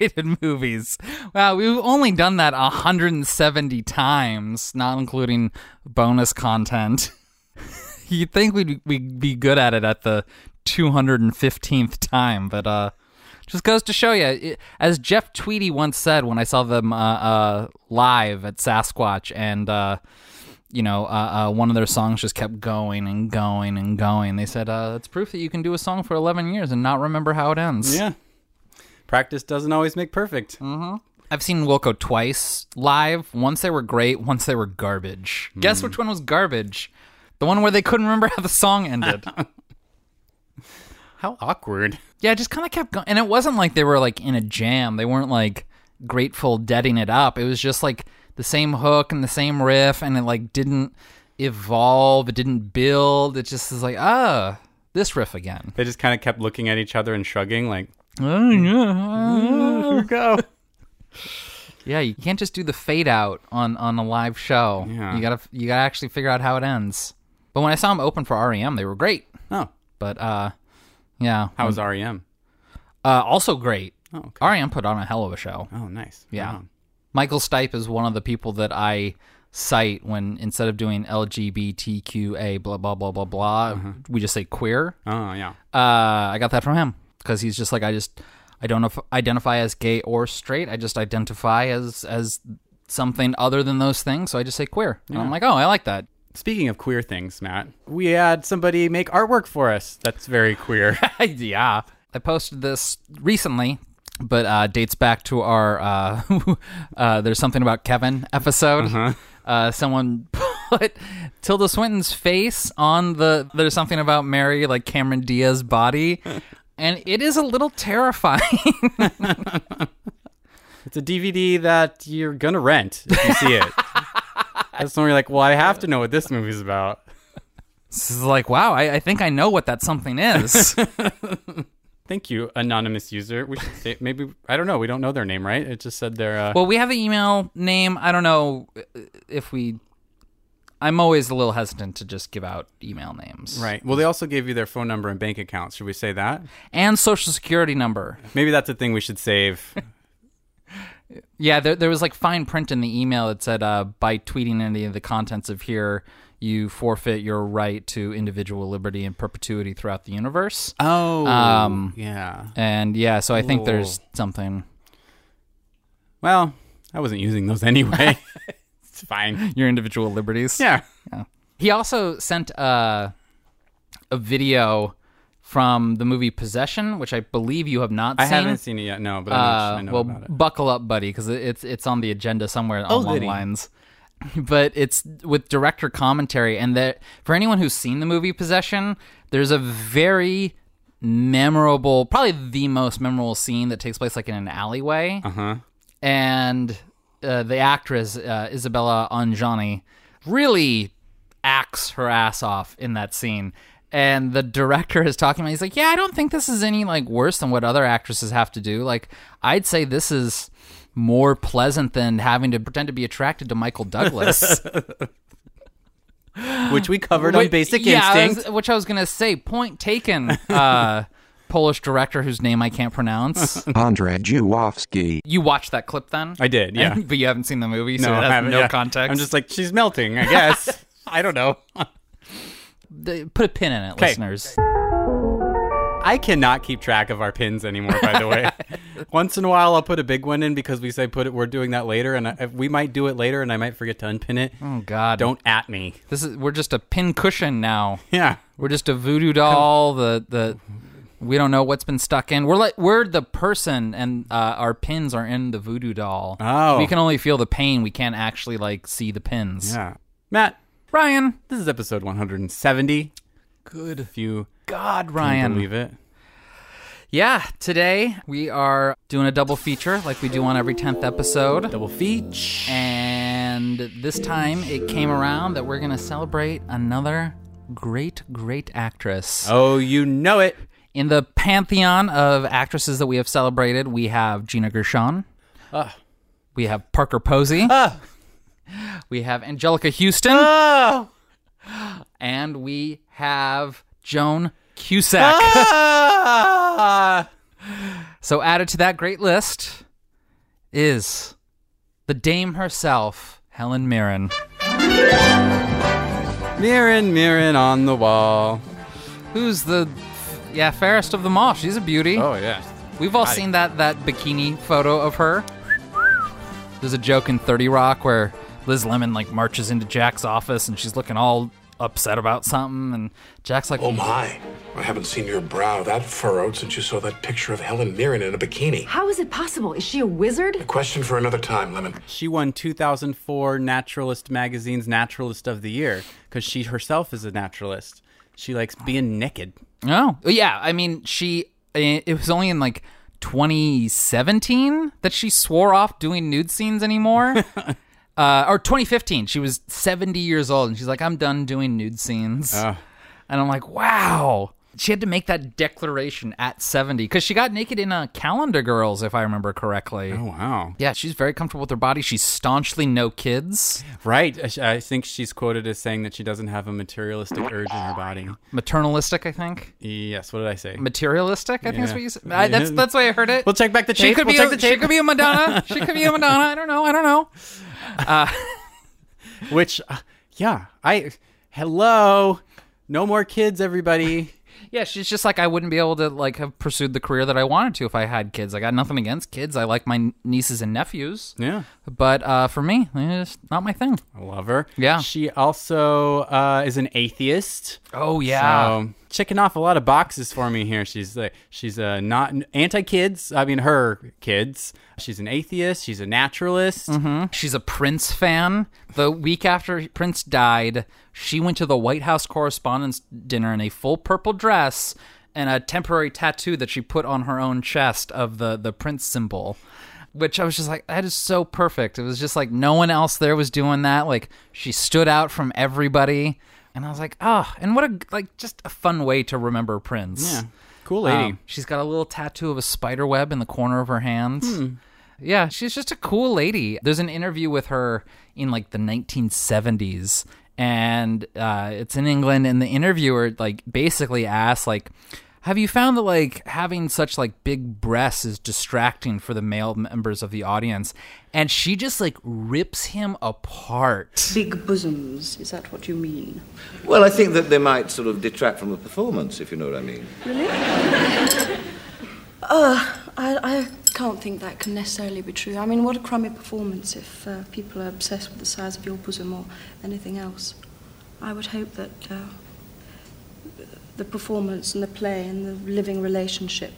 X-rated movies. Wow, we've only done that 170 times, not including bonus content. You'd think we'd, we'd be good at it at the 215th time, but uh, just goes to show you. It, as Jeff Tweedy once said when I saw them uh, uh, live at Sasquatch, and uh, you know, uh, uh, one of their songs just kept going and going and going. They said uh, it's proof that you can do a song for 11 years and not remember how it ends. Yeah. Practice doesn't always make perfect. I've seen Wilco twice live. Once they were great, once they were garbage. Guess which one was garbage? The one where they couldn't remember how the song ended. How awkward. yeah, it just kind of kept going. And it wasn't like they were like in a jam. They weren't like grateful deading it up. It was just like the same hook and the same riff, and it like didn't evolve. It didn't build. It just is like, ah, this riff again. They just kind of kept looking at each other and shrugging, like, Oh, yeah. here we go. Yeah, you can't just do the fade out on on a live show. Yeah. You gotta you gotta actually figure out how it ends. But when I saw them open for REM, they were great. oh, But uh, yeah, how was REM? uh, also great. Oh, okay. REM put on a hell of a show. Oh, nice. Yeah. Wow. Michael Stipe is one of the people that I cite when instead of doing LGBTQA blah blah blah blah blah, we just say queer. Oh, yeah. Uh, I got that from him because he's just like I just I don't identify as gay or straight. I just identify as as something other than those things. So I just say queer, and I'm like, oh, I like that. Speaking of queer things, Matt, we had somebody make artwork for us. That's very queer. yeah, I posted this recently. But uh, dates back to our uh, uh, "There's Something About Kevin" episode. uh someone put Tilda Swinton's face on the "There's Something About Mary" like Cameron Diaz body, and it is a little terrifying. it's a DVD that you're to rent if you see it. That's when you're like, well, I have to know what this movie's about. This is like, wow, I, I think I know what that something is. Thank you, anonymous user. We should say maybe I don't know. We don't know their name, right? It just said their. Uh, well, we have an email name. I don't know if we. I'm always a little hesitant to just give out email names. right. Well, they also gave you their phone number and bank account. Should we say that? And social security number. Maybe that's a thing we should save. Yeah, there, there was like fine print in the email that said, uh, by tweeting any of the contents of here, you forfeit your right to individual liberty and perpetuity throughout the universe. Oh, Um, yeah. And yeah, so I think Ooh. there's something. Well, I wasn't using those anyway. it's fine. Your individual liberties. Yeah. He also sent uh, a video from the movie Possession, which I believe you have not I seen. haven't seen it yet. No, but I know, Uh, I know well, about it. buckle up, buddy, because it's it's on the agenda somewhere Oh, along goody. lines. But it's with director commentary, and that for anyone who's seen the movie Possession, there's a very memorable, probably the most memorable scene that takes place like in an alleyway, Uh huh. and uh, the actress uh, Isabella Adjani really acts her ass off in that scene. And the director is talking about. He's like, "Yeah, I don't think this is any like worse than what other actresses have to do. Like, I'd say this is more pleasant than having to pretend to be attracted to Michael Douglas." Which we covered on Wait, Basic yeah, I Instinct. was- which I was gonna say. Point taken. Uh, Polish director whose name I can't pronounce. Andrzej Żuławski. you watched that clip then? I did. Yeah. but you haven't seen the movie, so no, it I has haven't, no yeah. context. I'm just like she's melting. I guess. I don't know. Put a pin in it, 'Kay. listeners. I cannot keep track of our pins anymore. By the way, once in a while I'll put a big one in because we say put it. We're doing that later, and I, we might do it later, and I might forget to unpin it. Oh God! Don't at me. This is we're just a pin cushion now. Yeah. We're just a voodoo doll. The the we don't know what's been stuck in. We're like we're the person, and uh, our pins are in the voodoo doll. Oh. we can only feel the pain. We can't actually like see the pins. Yeah. Matt, Ryan, this is episode 170. good If you God, can Ryan. believe it. Yeah, today we are doing a double feature like we do on every tenth episode. Double feature. And this time it came around that we're going to celebrate another great, great actress. Oh, you know it. In the pantheon of actresses that we have celebrated, we have Gina Gershon. Ah. We have Parker Posey. Ah. We have Anjelica Huston. Oh. And we have Joan Cusack. Ah! So added to that great list is the dame herself, Helen Mirren. Mirren, Mirren on the wall. Who's the yeah, fairest of them all. She's a beauty. Oh yeah. We've all Hi. seen that that bikini photo of her. There's a joke in 30 Rock where Liz Lemon like marches into Jack's office and she's looking all upset about something and Jack's like Oh my, I haven't seen your brow that furrowed since you saw that picture of Helen Mirren in a bikini. How is it possible? Is she a wizard? A question for another time, Lemon. She won 2004 Naturalist magazine's Naturalist of the Year because she herself is a naturalist. She likes being naked. Oh, yeah. I mean, she. It was only in like 2017 that she swore off doing nude scenes anymore. uh, or 2015. She was 70 years old, and she's like, "I'm done doing nude scenes." Oh. And I'm like, "Wow." She had to make that declaration at 70 because she got naked in uh, Calendar Girls, if I remember correctly. Oh wow. Yeah, she's very comfortable with her body. She's staunchly no kids. Right. I think she's quoted as saying that she doesn't have a materialistic urge in her body. Maternalistic, I think. Yes. What did I say? Materialistic, I think is Yeah. what you said. I, that's that's way I heard it. We'll check back the She tape. could We'll be check a, she could be a Madonna. she could be a Madonna. I don't know. I don't know. Which, uh, yeah. I. Hello. No more kids, everybody. Yeah, she's just like I wouldn't be able to like have pursued the career that I wanted to if I had kids. I got nothing against kids. I like my nieces and nephews. Yeah. But uh, for me, it's not my thing. I love her. Yeah. She also uh, is an atheist. Oh yeah. So checking off a lot of boxes for me here. She's like she's uh, not anti kids. I mean her kids. She's an atheist. She's a naturalist. She's a Prince fan. The week after Prince died, she went to the White House Correspondents' Dinner in a full purple dress and a temporary tattoo that she put on her own chest of the, the Prince symbol. Which I was just like, that is so perfect. It was just like no one else there was doing that. Like she stood out from everybody. And I was like, oh, and what a, like, just a fun way to remember Prince. Yeah. Cool lady. Um, she's got a little tattoo of a spider web in the corner of her hand. Yeah, she's just a cool lady. There's an interview with her in like the 1970s, and uh, it's in England. And the interviewer like basically asks like, "Have you found that like having such like big breasts is distracting for the male members of the audience?" And she just like rips him apart. Big bosoms, is that what you mean? Well, I think that they might sort of detract from the performance, if you know what I mean. Really uh, I, I can't think that can necessarily be true. I mean, what a crummy performance if uh, people are obsessed with the size of your bosom or anything else. I would hope that uh, the performance and the play and the living relationship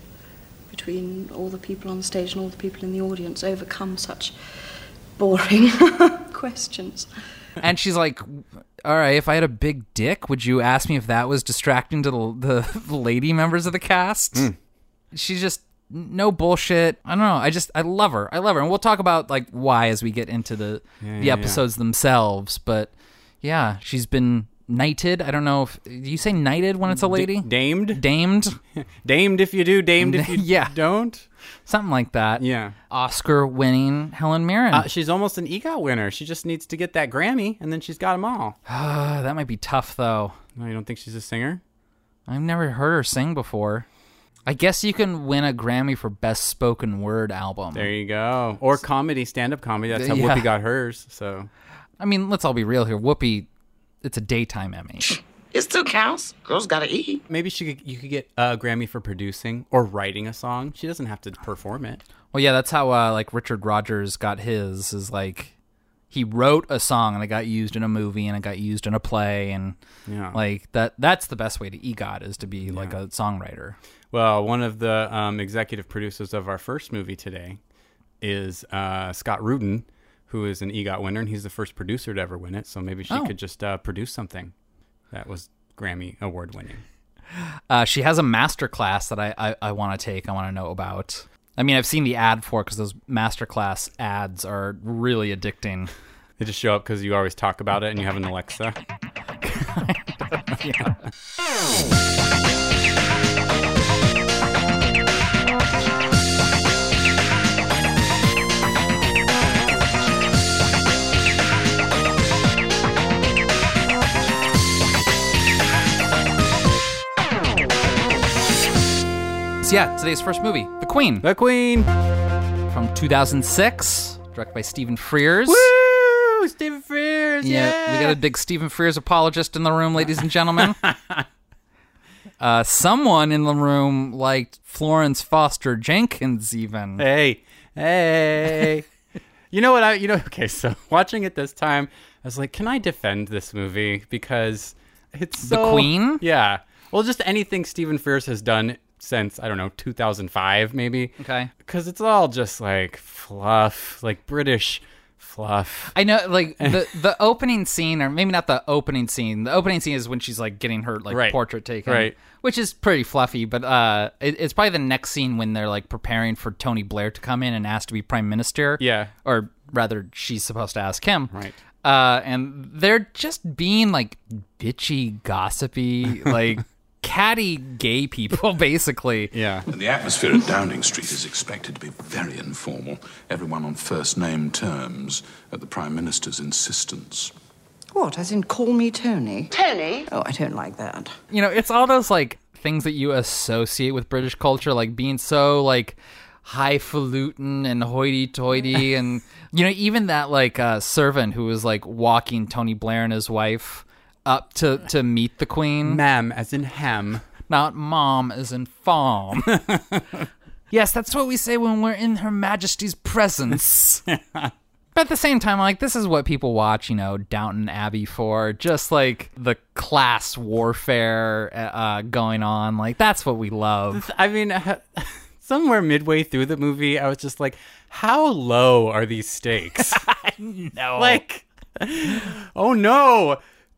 between all the people on stage and all the people in the audience overcome such boring questions. And she's like, "All right, if I had a big dick, would you ask me if that was distracting to the the lady members of the cast?" She's just no bullshit. I don't know. I just I love her. I love her, and we'll talk about like why as we get into the the yeah, episodes themselves. But yeah, she's been knighted. I don't know if do you say knighted when it's a lady. Damed. Damed, Damed if you do, damed if you Yeah. don't. something like that. Yeah. Oscar-winning Helen Mirren. Uh, she's almost an EGOT winner. She just needs to get that Grammy, and then she's got them all. That might be tough though. No, you don't think she's a singer? I've never heard her sing before. I guess you can win a Grammy for best spoken word album. There you go. Or comedy, stand-up comedy. That's how Yeah. Whoopi got hers. So I mean, let's all be real here. Whoopi, it's a daytime Emmy. It still counts. Girls gotta eat. maybe she could, you could get a Grammy for producing or writing a song. She doesn't have to perform it. Well, yeah, that's how uh, like Richard Rodgers got his. Is like he wrote a song and it got used in a movie and it got used in a play and Yeah. like that. That's the best way to EGOT is to be like a songwriter. Well, one of the um, executive producers of our first movie today is uh, Scott Rudin, who is an EGOT winner, and he's the first producer to ever win it. So maybe she Oh. could just uh, produce something that was Grammy award winning. Uh, she has a master class that I I, I want to take. I want to know about. I mean, I've seen the ad for it because those masterclass ads are really addicting. They just show up because you always talk about it and you have an Alexa. So yeah, today's first movie, The Queen, The Queen. from 2006, directed by Stephen Frears. Woo! Stephen Frears. Yeah, Yeah, we got a big Stephen Frears apologist in the room, ladies and gentlemen. uh, someone in the room liked Florence Foster Jenkins, even. Hey, hey. you know what? I you know. Okay, so watching it this time, I was like, can I defend this movie because it's The Queen? Yeah. Well, just anything Stephen Frears has done since I don't know 2005 maybe. Okay. Because it's all just like fluff, like British fluff. I know, like the the opening scene, or maybe not the opening scene. The opening scene is when she's like getting her like Right. portrait taken, Right. Which is pretty fluffy, but uh, it, it's probably the next scene when they're like preparing for Tony Blair to come in and ask to be prime minister. Yeah. or rather, she's supposed to ask him. Right. Uh, and they're just being like bitchy, gossipy, like catty gay people, basically. Yeah. And the atmosphere at Downing Street is expected to be very informal, everyone on first name terms, at the Prime Minister's insistence. What, as in call me Tony? Tony? Oh, I don't like that. you know, it's all those like things that you associate with British culture, like being so like highfalutin and hoity-toity, and you know, even that like uh, servant who was like walking Tony Blair and his wife up to to meet the Queen, Ma'am, as in ham. not mom as in farm. yes, that's what we say when we're in Her Majesty's presence. But at the same time, like this is what people watch, you know, Downton Abbey for, just like the class warfare uh, going on. Like that's what we love. I mean, somewhere midway through the movie, I was just like, how low are these stakes? No, like, oh no,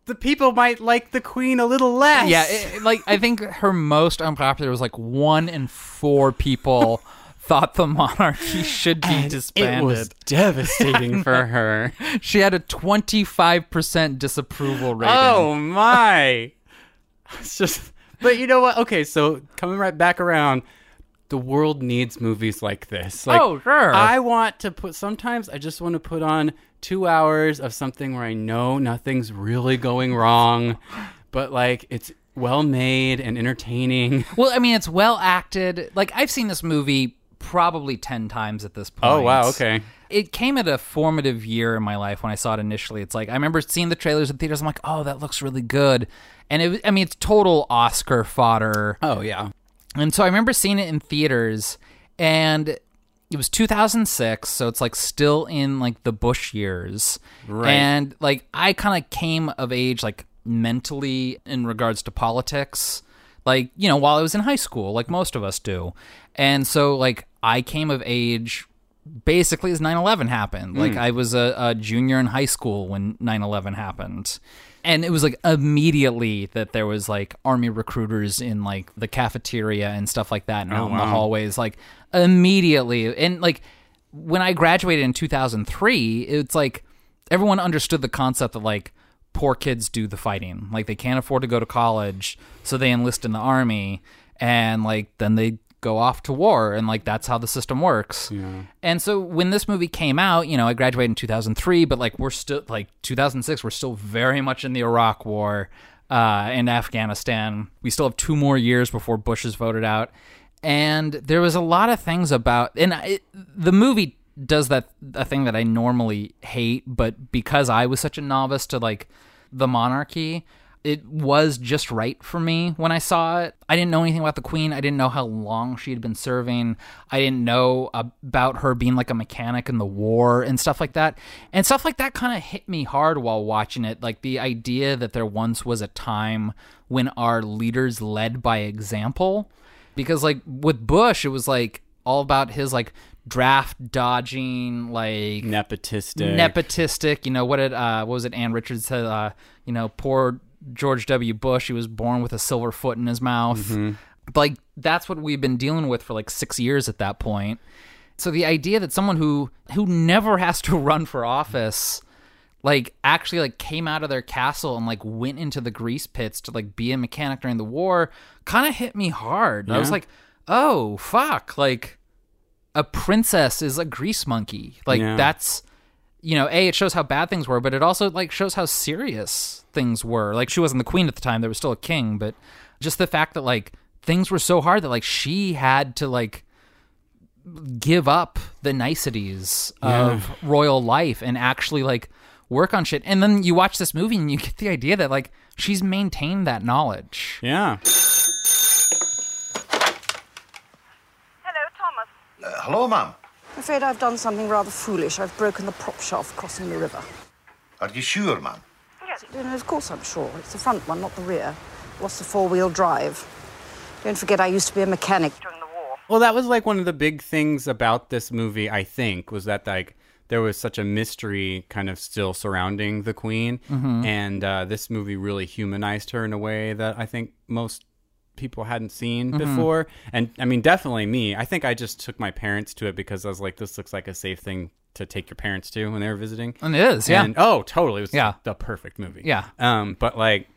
the people might like the queen a little less. yeah, it, like I think her most unpopular was like one in four people thought the monarchy should be And disbanded. It was devastating for her. She had a twenty five percent disapproval rating. Oh my! It's just, but you know what? Okay, so coming right back around, the world needs movies like this. Like, Oh, sure. I want to put. Sometimes I just want to put on two hours of something where I know nothing's really going wrong, but like it's well made and entertaining. Well, I mean, it's well acted. Like I've seen this movie probably ten times at this point. Oh, wow, okay. It came at a formative year in my life when I saw it initially. It's like I remember seeing the trailers in theaters. I'm like, oh, that looks really good, and it. I mean, it's total Oscar fodder. Oh yeah, And so I remember seeing it in theaters, and it was 2006, so it's like still in like the Bush years, Right. And like I kind of came of age like mentally in regards to politics, like you know while I was in high school, like most of us do, and so like I came of age basically as 9-11 happened. Like hmm. i was a, a junior in high school when 9-11 happened and it was like immediately that there was like army recruiters in like the cafeteria and stuff like that and oh, out in the hallways like immediately. And like when i graduated in 2003 it's like everyone understood the concept that like poor kids do the fighting. Like they can't afford to go to college so they enlist in the army and like then they go off to war and like that's how the system works. And so when this movie came out you know i graduated in 2003 but like we're still like 2006 we're still very much in the iraq war uh in afghanistan. We still have two more years before bush is voted out. And there was a lot of things about and it, the movie does that a thing that i normally hate but because i was such a novice to like the monarchy it was just right for me when I saw it. I didn't know anything about the queen. I didn't know how long she had been serving. I didn't know about her being like a mechanic in the war and stuff like that. And stuff like that kind of hit me hard while watching it. Like the idea that there once was a time when our leaders led by example. Because like with Bush, it was like all about his like draft dodging, like nepotistic. nepotistic. You know what? Did uh, what was it? Ann Richards said. Uh, you know, poor George W. Bush. He was born with a silver foot in his mouth. Mm-hmm. Like that's what we've been dealing with for like six years at that point. So the idea that someone who who never has to run for office like actually like came out of their castle and like went into the grease pits to like be a mechanic during the war kind of hit me hard. I was like, "Oh, fuck." Like a princess is a grease monkey. Like Yeah. that's you know, a it shows how bad things were, but it also like shows how serious things were. Like she wasn't the queen at the time; there was still a king, but just the fact that like things were so hard that like she had to like give up the niceties of royal life and actually like work on shit. And then you watch this movie and you get the idea that like she's maintained that knowledge. Yeah. Hello, Thomas. Uh, hello, ma'am. I'm afraid I've done something rather foolish. I've broken the prop shaft crossing the river. Are you sure, ma'am? Yes. Of course I'm sure. It's the front one, not the rear. What's the four-wheel drive. Don't forget I used to be a mechanic during the war. Well, that was like one of the big things about this movie, I think, was that like there was such a mystery kind of still surrounding the queen, Mhm. and uh, this movie really humanized her in a way that I think most people hadn't seen Mhm. before. And I mean, definitely me. I think I just took my parents to it because I was like, this looks like a safe thing to take your parents to when they were visiting. And it is, yeah. And, oh, totally. It was Yeah. the perfect movie. Yeah. Um, but like,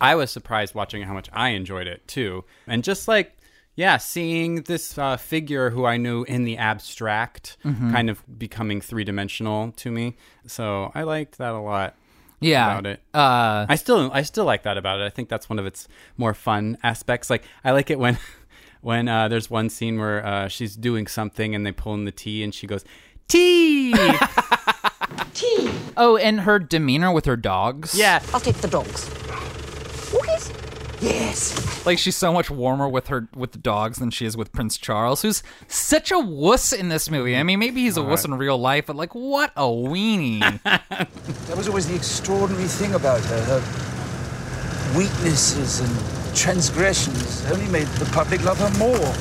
I was surprised watching how much I enjoyed it too, and just like, yeah, seeing this uh, figure who I knew in the abstract Mhm. kind of becoming three dimensional to me. So I liked that a lot. Yeah. about it. Uh, I still, I still like that about it. I think that's one of its more fun aspects. Like, I like it when, when uh, there's one scene where uh, she's doing something and they pull in the tea and she goes, tea. Tea. Oh, and her demeanor with her dogs. Yeah. I'll take the dogs. Walkies? Yes. Like she's so much warmer with her with the dogs than she is with Prince Charles, who's such a wuss in this movie. I mean, maybe he's a wuss in real life, but like, what a weenie! That was always the extraordinary thing about her. Her weaknesses and transgressions only made the public love her more.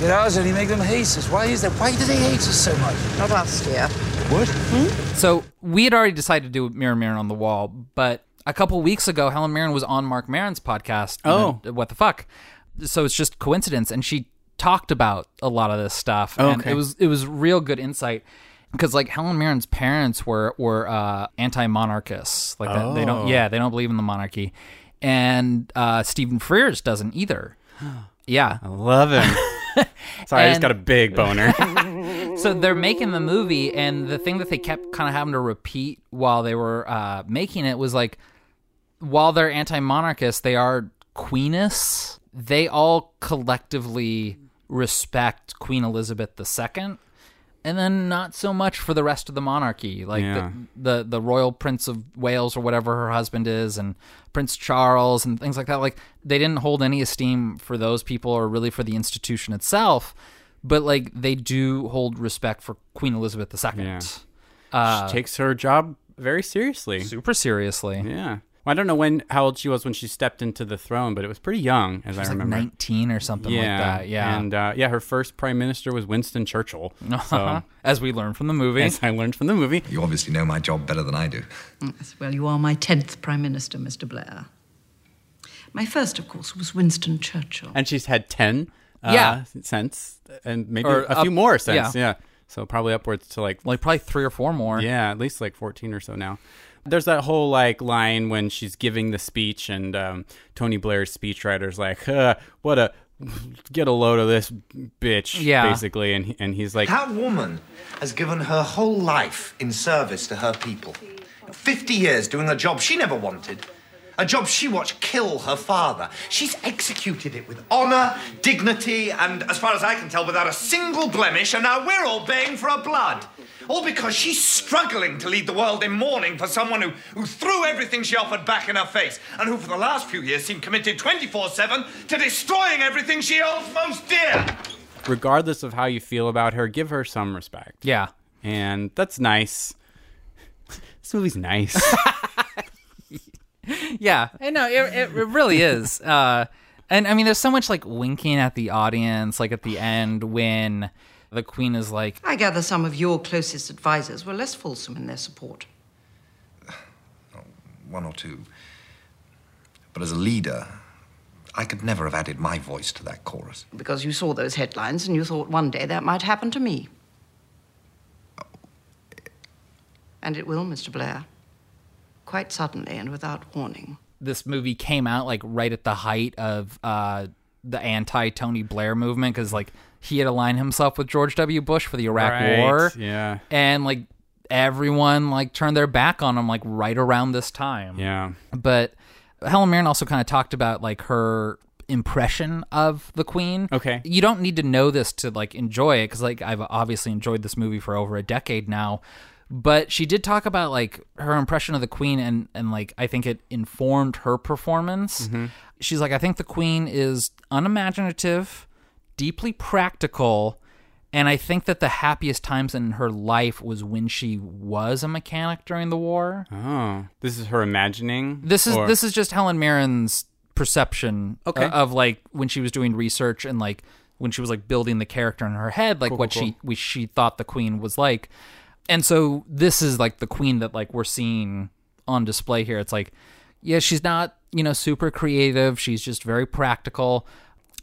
Yet ours only make them hate us. Why is that? Why do they hate us so much? Not us, dear. What? Hmm? so we had already decided to do Mirror Mirror on the Wall, but a couple weeks ago, Helen Mirren was on Marc Maron's podcast. Oh. uh, what the fuck? So it's just coincidence, and she talked about a lot of this stuff, and Okay. it was it was real good insight. Because like Helen Mirren's parents were were uh, anti-monarchists, like that they don't, Oh. yeah, they don't believe in the monarchy, and uh, Stephen Frears doesn't either. Yeah, I love him. Sorry, I just got a big boner. so they're making the movie, and the thing that they kept kind of having to repeat while they were uh, making it was like, while they're anti-monarchists, they are queenists. They all collectively respect Queen Elizabeth II, and then not so much for the rest of the monarchy, like Yeah. the, the the royal prince of Wales or whatever her husband is, and Prince Charles and things like that. Like they didn't hold any esteem for those people or really for the institution itself, but like they do hold respect for Queen Elizabeth II. Yeah. Uh, she takes her job very seriously. super seriously. Yeah. Well, I don't know when how old she was when she stepped into the throne, but it was pretty young, as She was I like remember. 19 or something yeah, like that. Yeah. and uh, yeah, her first prime minister was Winston Churchill. So, As we learned from the movie. as I learned from the movie. You obviously know my job better than I do. Yes, well, you are my tenth Prime Minister, Mr. Blair. My first, of course, was Winston Churchill. And she's had ten, uh, Yeah. cents, and maybe Or a up- few more since. yeah. Yeah. so probably upwards to like like probably three or four more. Yeah, at least like 14 or so now. There's that whole like line when she's giving the speech, and um, Tony Blair's speechwriter's like, uh, "What a get a load of this bitch," Yeah. basically, and and he's like, that woman has given her whole life in service to her people. 50 years doing a job she never wanted. A job she watched kill her father. She's executed it with honor, dignity, and, as far as I can tell, without a single blemish, and now we're all baying for her blood. All because she's struggling to lead the world in mourning for someone who, who threw everything she offered back in her face, and who for the last few years seemed committed 24 7 to destroying everything she holds most dear. regardless of how you feel about her, give her some respect. Yeah, and that's nice. This movie's nice. yeah, I know it, it, it really is. Uh, and I mean, there's so much like winking at the audience, like at the end when the queen is like, I gather some of your closest advisors were less fulsome in their support. One or two. But as a leader, I could never have added my voice to that chorus. Because you saw those headlines and you thought one day that might happen to me. And it will, Mr. Blair. Quite suddenly and without warning. this movie came out like right at the height of uh, the anti Tony Blair movement because like he had aligned himself with George W. Bush for the Iraq Right, War. yeah. and like everyone like turned their back on him like right around this time. Yeah. But Helen Mirren also kind of talked about like her impression of the queen. Okay. You don't need to know this to like enjoy it cuz like I've obviously enjoyed this movie for over a decade now. But she did talk about like her impression of the queen and and like I think it informed her performance. Mhm. She's like I think the queen is unimaginative, deeply practical, and I think that the happiest times in her life was when she was a mechanic during the war. Oh, this is her imagining. This is Or- this is just Helen Mirren's perception Okay. uh, of like when she was doing research and like when she was like building the character in her head, like Cool, what cool, she we, she thought the queen was like. And so this is like the queen that like we're seeing on display here. It's like yeah, she's not, you know, super creative. She's just very practical.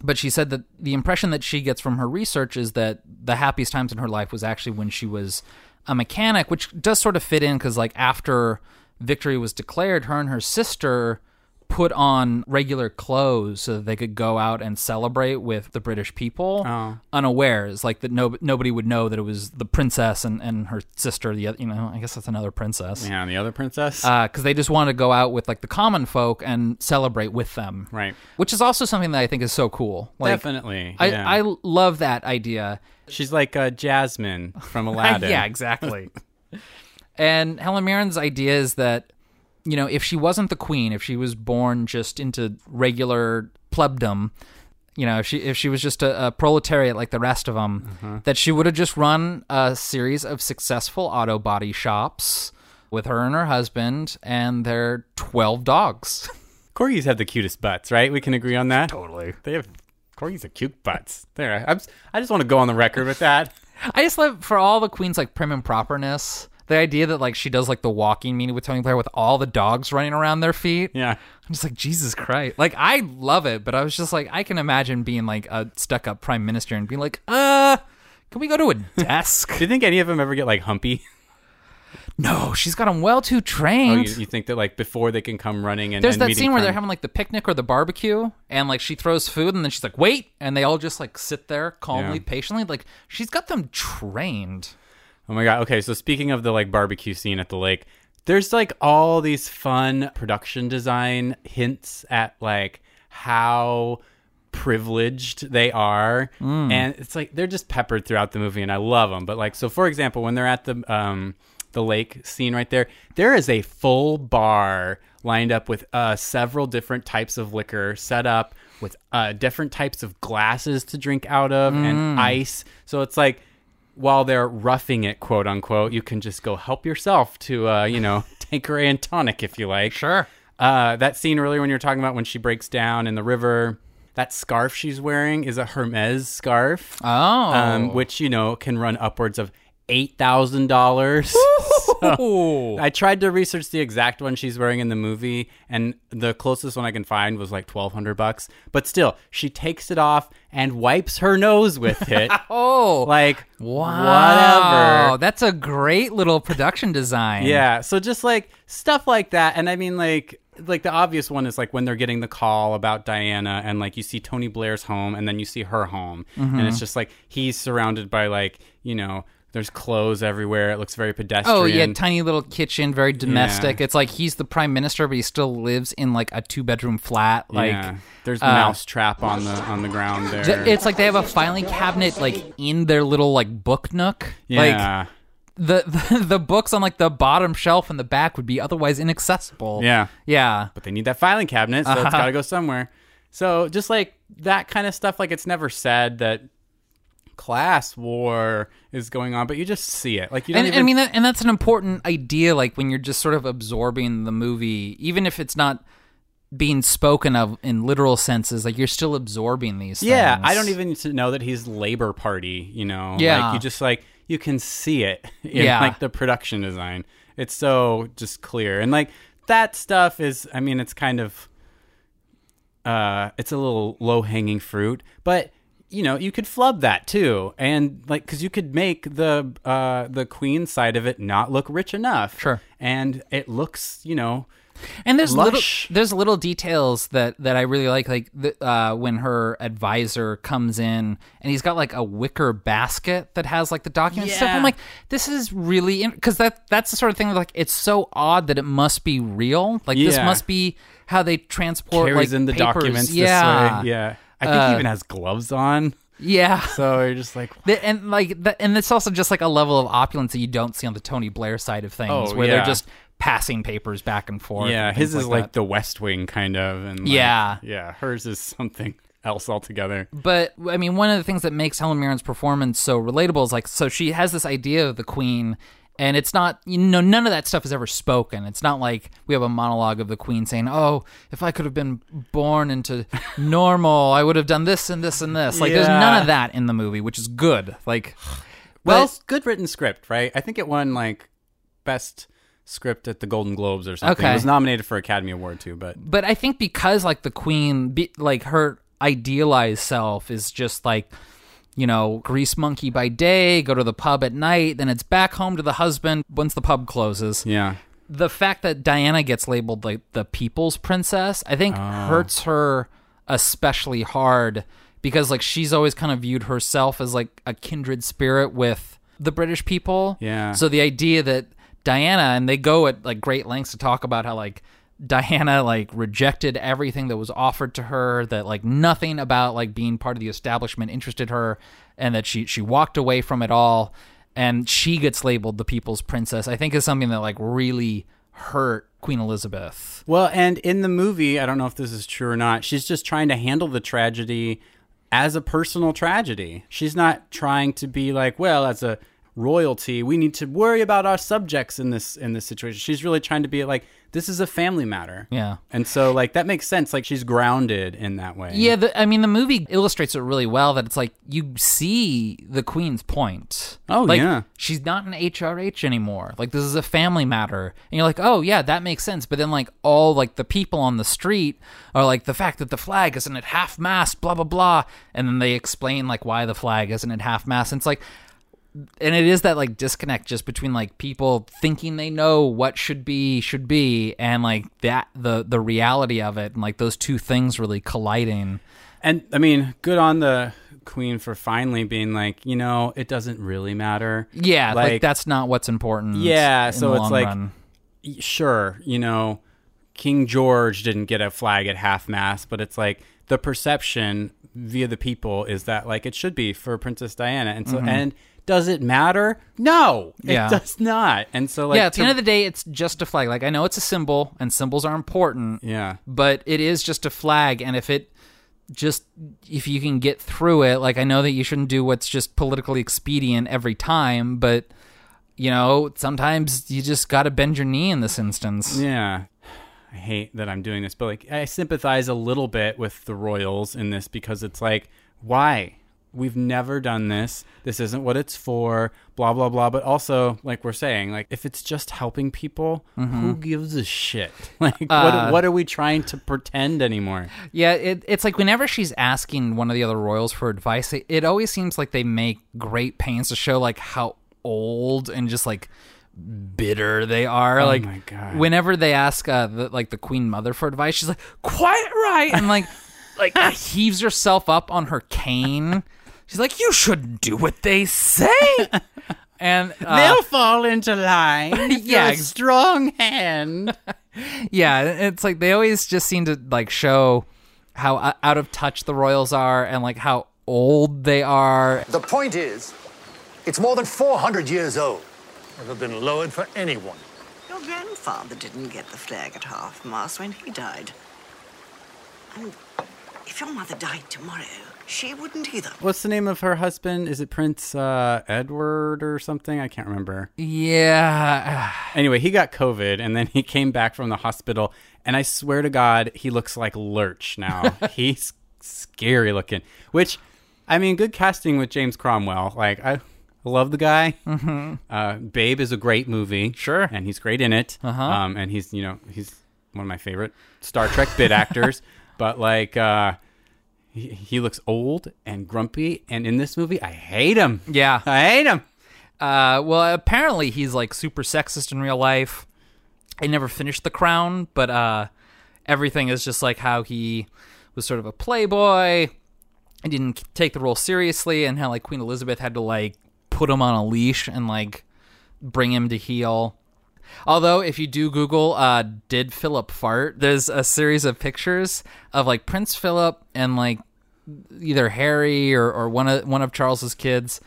But she said that the impression that she gets from her research is that the happiest times in her life was actually when she was a mechanic, which does sort of fit in because, like, after victory was declared, her and her sister put on regular clothes so that they could go out and celebrate with the British people Oh. unawares, like that no, nobody would know that it was the princess and, and her sister, the oth- you know, I guess that's another princess yeah, and the other princess. because they just wanted to go out with like the common folk and celebrate with them, right? Which is also something that I think is so cool. Like, Definitely, I yeah. I love that idea. She's like uh, Jasmine from Aladdin. yeah, exactly. and Helen Mirren's idea is that you know if she wasn't the queen, if she was born just into regular plebdom. You know, if she if she was just a, a proletariat like the rest of them, Uh-huh. that she would have just run a series of successful auto body shops with her and her husband and their twelve dogs. Corgis have the cutest butts, right? We can agree on that. Totally. They have corgis have cute butts. There, I'm, I just want to go on the record with that. I just love for all the queen's like prim and properness. The idea that like she does like the walking meeting with Tony Blair with all the dogs running around their feet. Yeah. I'm just like Jesus Christ. Like I love it, but I was just like I can imagine being like a stuck up prime minister and being like, uh, can we go to a desk? Do you think any of them ever get like humpy? no, she's got them well too Oh, trained. you, you think that like before they can come running and There's and that scene where crime- they're having like the picnic or the barbecue, and like she throws food, and then she's like, "Wait," and they all just like sit there calmly, Yeah. patiently. Like she's got them trained. Oh my god. Okay, so speaking of the like barbecue scene at the lake, there's like all these fun production design hints at like how privileged they are Mm. and it's like they're just peppered throughout the movie and I love them. But like so for example, when they're at the um the lake scene right there, there is a full bar lined up with uh several different types of liquor set up with uh different types of glasses to drink out of Mm. and ice. So it's like while they're roughing it, quote unquote, you can just go help yourself to, uh, you know, Tanqueray and tonic if you like. Sure. Uh, that scene earlier when you were talking about when she breaks down in the river, that scarf she's wearing is a Hermes scarf. Oh. Um, which, you know, can run upwards of $8,000. So, I tried to research the exact one she's wearing in the movie, and the closest one I can find was like 1200 bucks. But still, she takes it off and wipes her nose with it. oh. Like, Wow. whatever. That's a great little production design. Yeah. So just like stuff like that. And I mean, like, like the obvious one is like when they're getting the call about Diana and like you see Tony Blair's home and then you see her home. And Mhm. it's just like he's surrounded by like, you know, there's clothes everywhere. It looks very pedestrian. Oh yeah, tiny little kitchen, very domestic. Yeah. It's like he's the prime minister, but he still lives in like a two bedroom flat. Like yeah. there's uh, mouse trap on the on the ground there. th- It's like they have a filing cabinet like in their little like book nook. Yeah. Like the, the the books on like the bottom shelf in the back would be otherwise inaccessible. Yeah. Yeah. But they need that filing cabinet, so it's Uh-huh. got to go somewhere. So just like that kind of stuff, like it's never said that class war is going on, but you just see it. Like you don't and, even. I mean, that, and that's an important idea. Like when you're just sort of absorbing the movie, even if it's not being spoken of in literal senses, like you're still absorbing these. yeah, things. I don't even need to know that he's Labor Party. You know, Yeah. like you just like you can see it in Yeah. like the production design. It's so just clear, and like that stuff is. I mean, it's kind of. Uh, it's a little low hanging fruit, but you know you could flub that too, and like because you could make the uh the queen side of it not look rich enough. Sure, and it looks you know And there's lush. little there's little details that that I really like, like the, uh, when her advisor comes in and he's got like a wicker basket that has like the documents and stuff. I'm like, this is really because that that's the sort of thing like it's so odd that it must be real. Like this must be how they transport Carries like in the papers. documents Yeah. Yeah. I think Uh, he even has gloves on. Yeah. So you're just like, The- and like that, and it's also just like a level of opulence that you don't see on the Tony Blair side of things, Oh, where yeah. they're just passing papers back and forth. yeah, and his is like that. the West Wing kind of, and like, Yeah. yeah, hers is something else altogether. But I mean, one of the things that makes Helen Mirren's performance so relatable is like, so she has this idea of the queen, and it's not, you know, none of that stuff is ever spoken. It's not like we have a monologue of the queen saying, "Oh, if I could have been born into normal, I would have done this and this and this." Like, there's none of that in the movie, which is good. Like, Well, but- good written script, right? I think it won like best script at the Golden Globes or something. Okay. It was nominated for Academy Award too, but but I think because like the queen, be, like her idealized self is just like, you know, grease monkey by day, go to the pub at night, then it's back home to the husband once the pub closes. yeah. The fact that Diana gets labeled like the people's princess, I think Oh. hurts her especially hard because like she's always kind of viewed herself as like a kindred spirit with the British people. Yeah. So the idea that Diana and they go at like great lengths to talk about how like Diana like rejected everything that was offered to her that like nothing about like being part of the establishment interested her and that she she walked away from it all and she gets labeled the people's princess I think is something that like really hurt Queen Elizabeth. Well, and in the movie, I don't know if this is true or not, she's just trying to handle the tragedy as a personal tragedy. She's not trying to be like, well, as a royalty, we need to worry about our subjects in this in this situation. She's really trying to be like, this is a family matter. Yeah. And so like that makes sense. Like she's grounded in that way. Yeah, the, I mean the movie illustrates it really well that it's like you see the queen's point. Oh, like, yeah. she's not an HRH anymore. Like this is a family matter, and you're like, oh yeah, that makes sense. But then like all like the people on the street are like the fact that the flag isn't at half mast, blah blah blah, and then they explain like why the flag isn't at half mast. And it's like and it is that like disconnect just between like people thinking they know what should be should be and like that the the reality of it and like those two things really colliding And I mean, good on the queen for finally being like, you know, it doesn't really matter. yeah like, that's not what's important Yeah, so it's like run. sure, you know, King George didn't get a flag at half mast, but it's like the perception via the people is that like it should be for Princess Diana. And so Mhm. and does it matter? No, it Yeah. does not. And so like yeah at the to- end of the day it's just a flag like i know it's a symbol and symbols are important Yeah. but it is just a flag and if it just if you can get through it like i know that you shouldn't do what's just politically expedient every time but you know sometimes you just gotta bend your knee in this instance Yeah. I hate that I'm doing this, but like I sympathize a little bit with the royals in this because it's like, why? We've never done this. This isn't what it's for, blah blah blah. But also, like we're saying, like if it's just helping people, who Mhm. gives a shit? Like Uh, what what are we trying to pretend anymore? Yeah, it, it's like whenever she's asking one of the other royals for advice, it, it always seems like they make great pains to show like how old and just like bitter they are. Oh like, my God. whenever they ask uh, the, like the queen mother for advice, she's like, "Quite right," and like like heaves herself up on her cane. She's like, "You shouldn't do what they say." And uh, They'll fall into line. Yeah, yeah, ex- strong hand. yeah, it's like they always just seem to like show how out of touch the royals are and like how old they are. The point is, it's more than 400 years old. Never been lowered for anyone. Your grandfather didn't get the flag at half mast when he died. And if your mother died tomorrow, she wouldn't either. What's the name of her husband? Is it Prince uh, Edward or something? I can't remember. Yeah. Anyway, he got COVID and then he came back from the hospital. And I swear to God, he looks like Lurch now. He's scary looking. Which, I mean, good casting with James Cromwell. Like, I love the guy. Mhm. Uh, Babe is a great movie. Sure. And he's great in it. Uh-huh. Um, and he's, you know, he's one of my favorite Star Trek bit actors. But, like, uh, he, he looks old and grumpy. And in this movie, I hate him. Yeah. I hate him. Uh, well, apparently he's like super sexist in real life. I never finished The Crown, but uh, everything is just like how he was sort of a playboy and didn't take the role seriously, and how like Queen Elizabeth had to like put him on a leash and like bring him to heel. Although, if you do Google, uh, did Philip fart? There's a series of pictures of like Prince Philip and like either Harry or, or one of one of Charles's kids,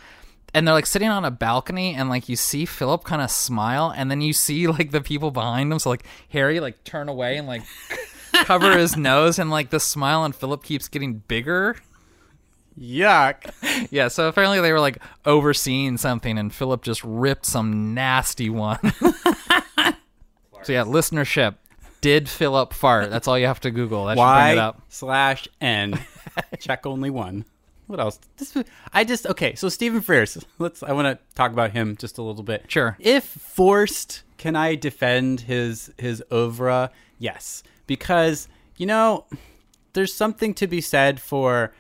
and they're like sitting on a balcony, and like you see Philip kind of smile, and then you see like the people behind him, so like Harry like turn away and like cover his nose, and like the smile on Philip keeps getting bigger. Yuck. Yeah, so apparently they were like overseeing something, and Philip just ripped some nasty one. so yeah, listenership. Did Philip fart? That's all you have to Google. That should bring it Y up. slash N. Check only one. What else? This I just okay. So Stephen Frears. Let's. I want to talk about him just a little bit. Sure. If forced, can I defend his his oeuvre? Yes, because you know, there's something to be said for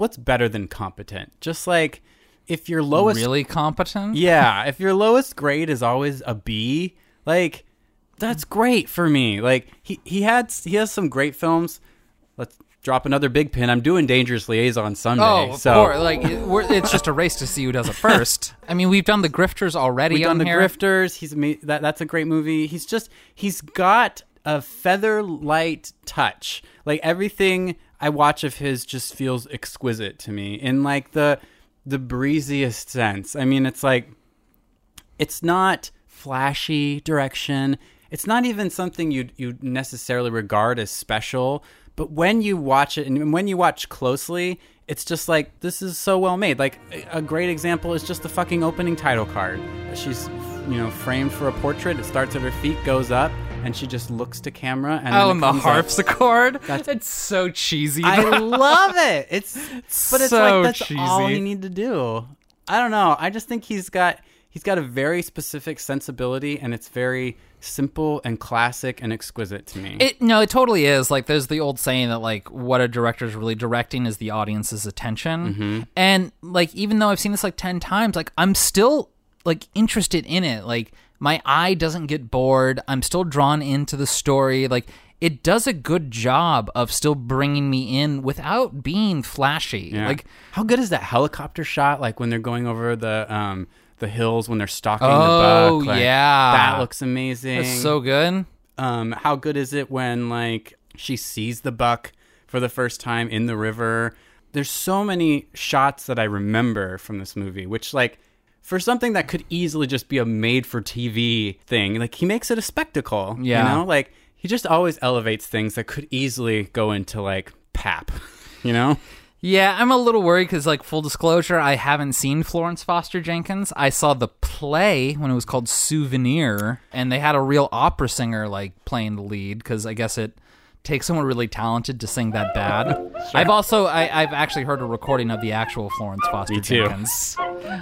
what's better than competent. Just like if your lowest Really competent? yeah, if your lowest grade is always a B, like that's great for me. Like he he had he has some great films. Let's drop another big pin. I'm doing Dangerous Liaison Sunday. Oh, of so course. Like it, it's just a race to see who does it first. I mean, we've done the Grifters already. we've done on the here. Grifters. He's that that's a great movie. He's just he's got a feather light touch. Like everything I watch of his just feels exquisite to me in like the the breeziest sense. I mean, it's like it's not flashy direction. It's not even something you'd you'd necessarily regard as special. But when you watch it and when you watch closely, it's just like this is so well made. Like a great example is just the fucking opening title card. She's you know framed for a portrait. It starts at her feet, goes up, and she just looks to camera. And oh, and the harpsichord. That's- That's so cheesy. I love it. It's but it's So like that's all cheesy. you need to do. I don't know. I just think he's got he's got a very specific sensibility, and it's very simple and classic and exquisite to me. It no, it totally is. Like there's the old saying that like what a director's really directing is the audience's attention. Mm-hmm. And like even though I've seen this like 10 times, like I'm still like interested in it. Like my eye doesn't get bored. I'm still drawn into the story. Like it does a good job of still bringing me in without being flashy. Yeah. Like how good is that helicopter shot? Like when they're going over the um the hills when they're stalking Oh, the buck. Like, yeah. that looks amazing. That's so good. Um, how good is it when like she sees the buck for the first time in the river? There's so many shots that I remember from this movie, which like for something that could easily just be a made for TV thing, like he makes it a spectacle. Yeah. You know, like he just always elevates things that could easily go into like pap. You know? Yeah, I'm a little worried because, like, full disclosure, I haven't seen Florence Foster Jenkins. I saw the play when it was called Souvenir, and they had a real opera singer like playing the lead because I guess it takes someone really talented to sing that bad. I've also I, I've actually heard a recording of the actual Florence Foster Me too. Jenkins.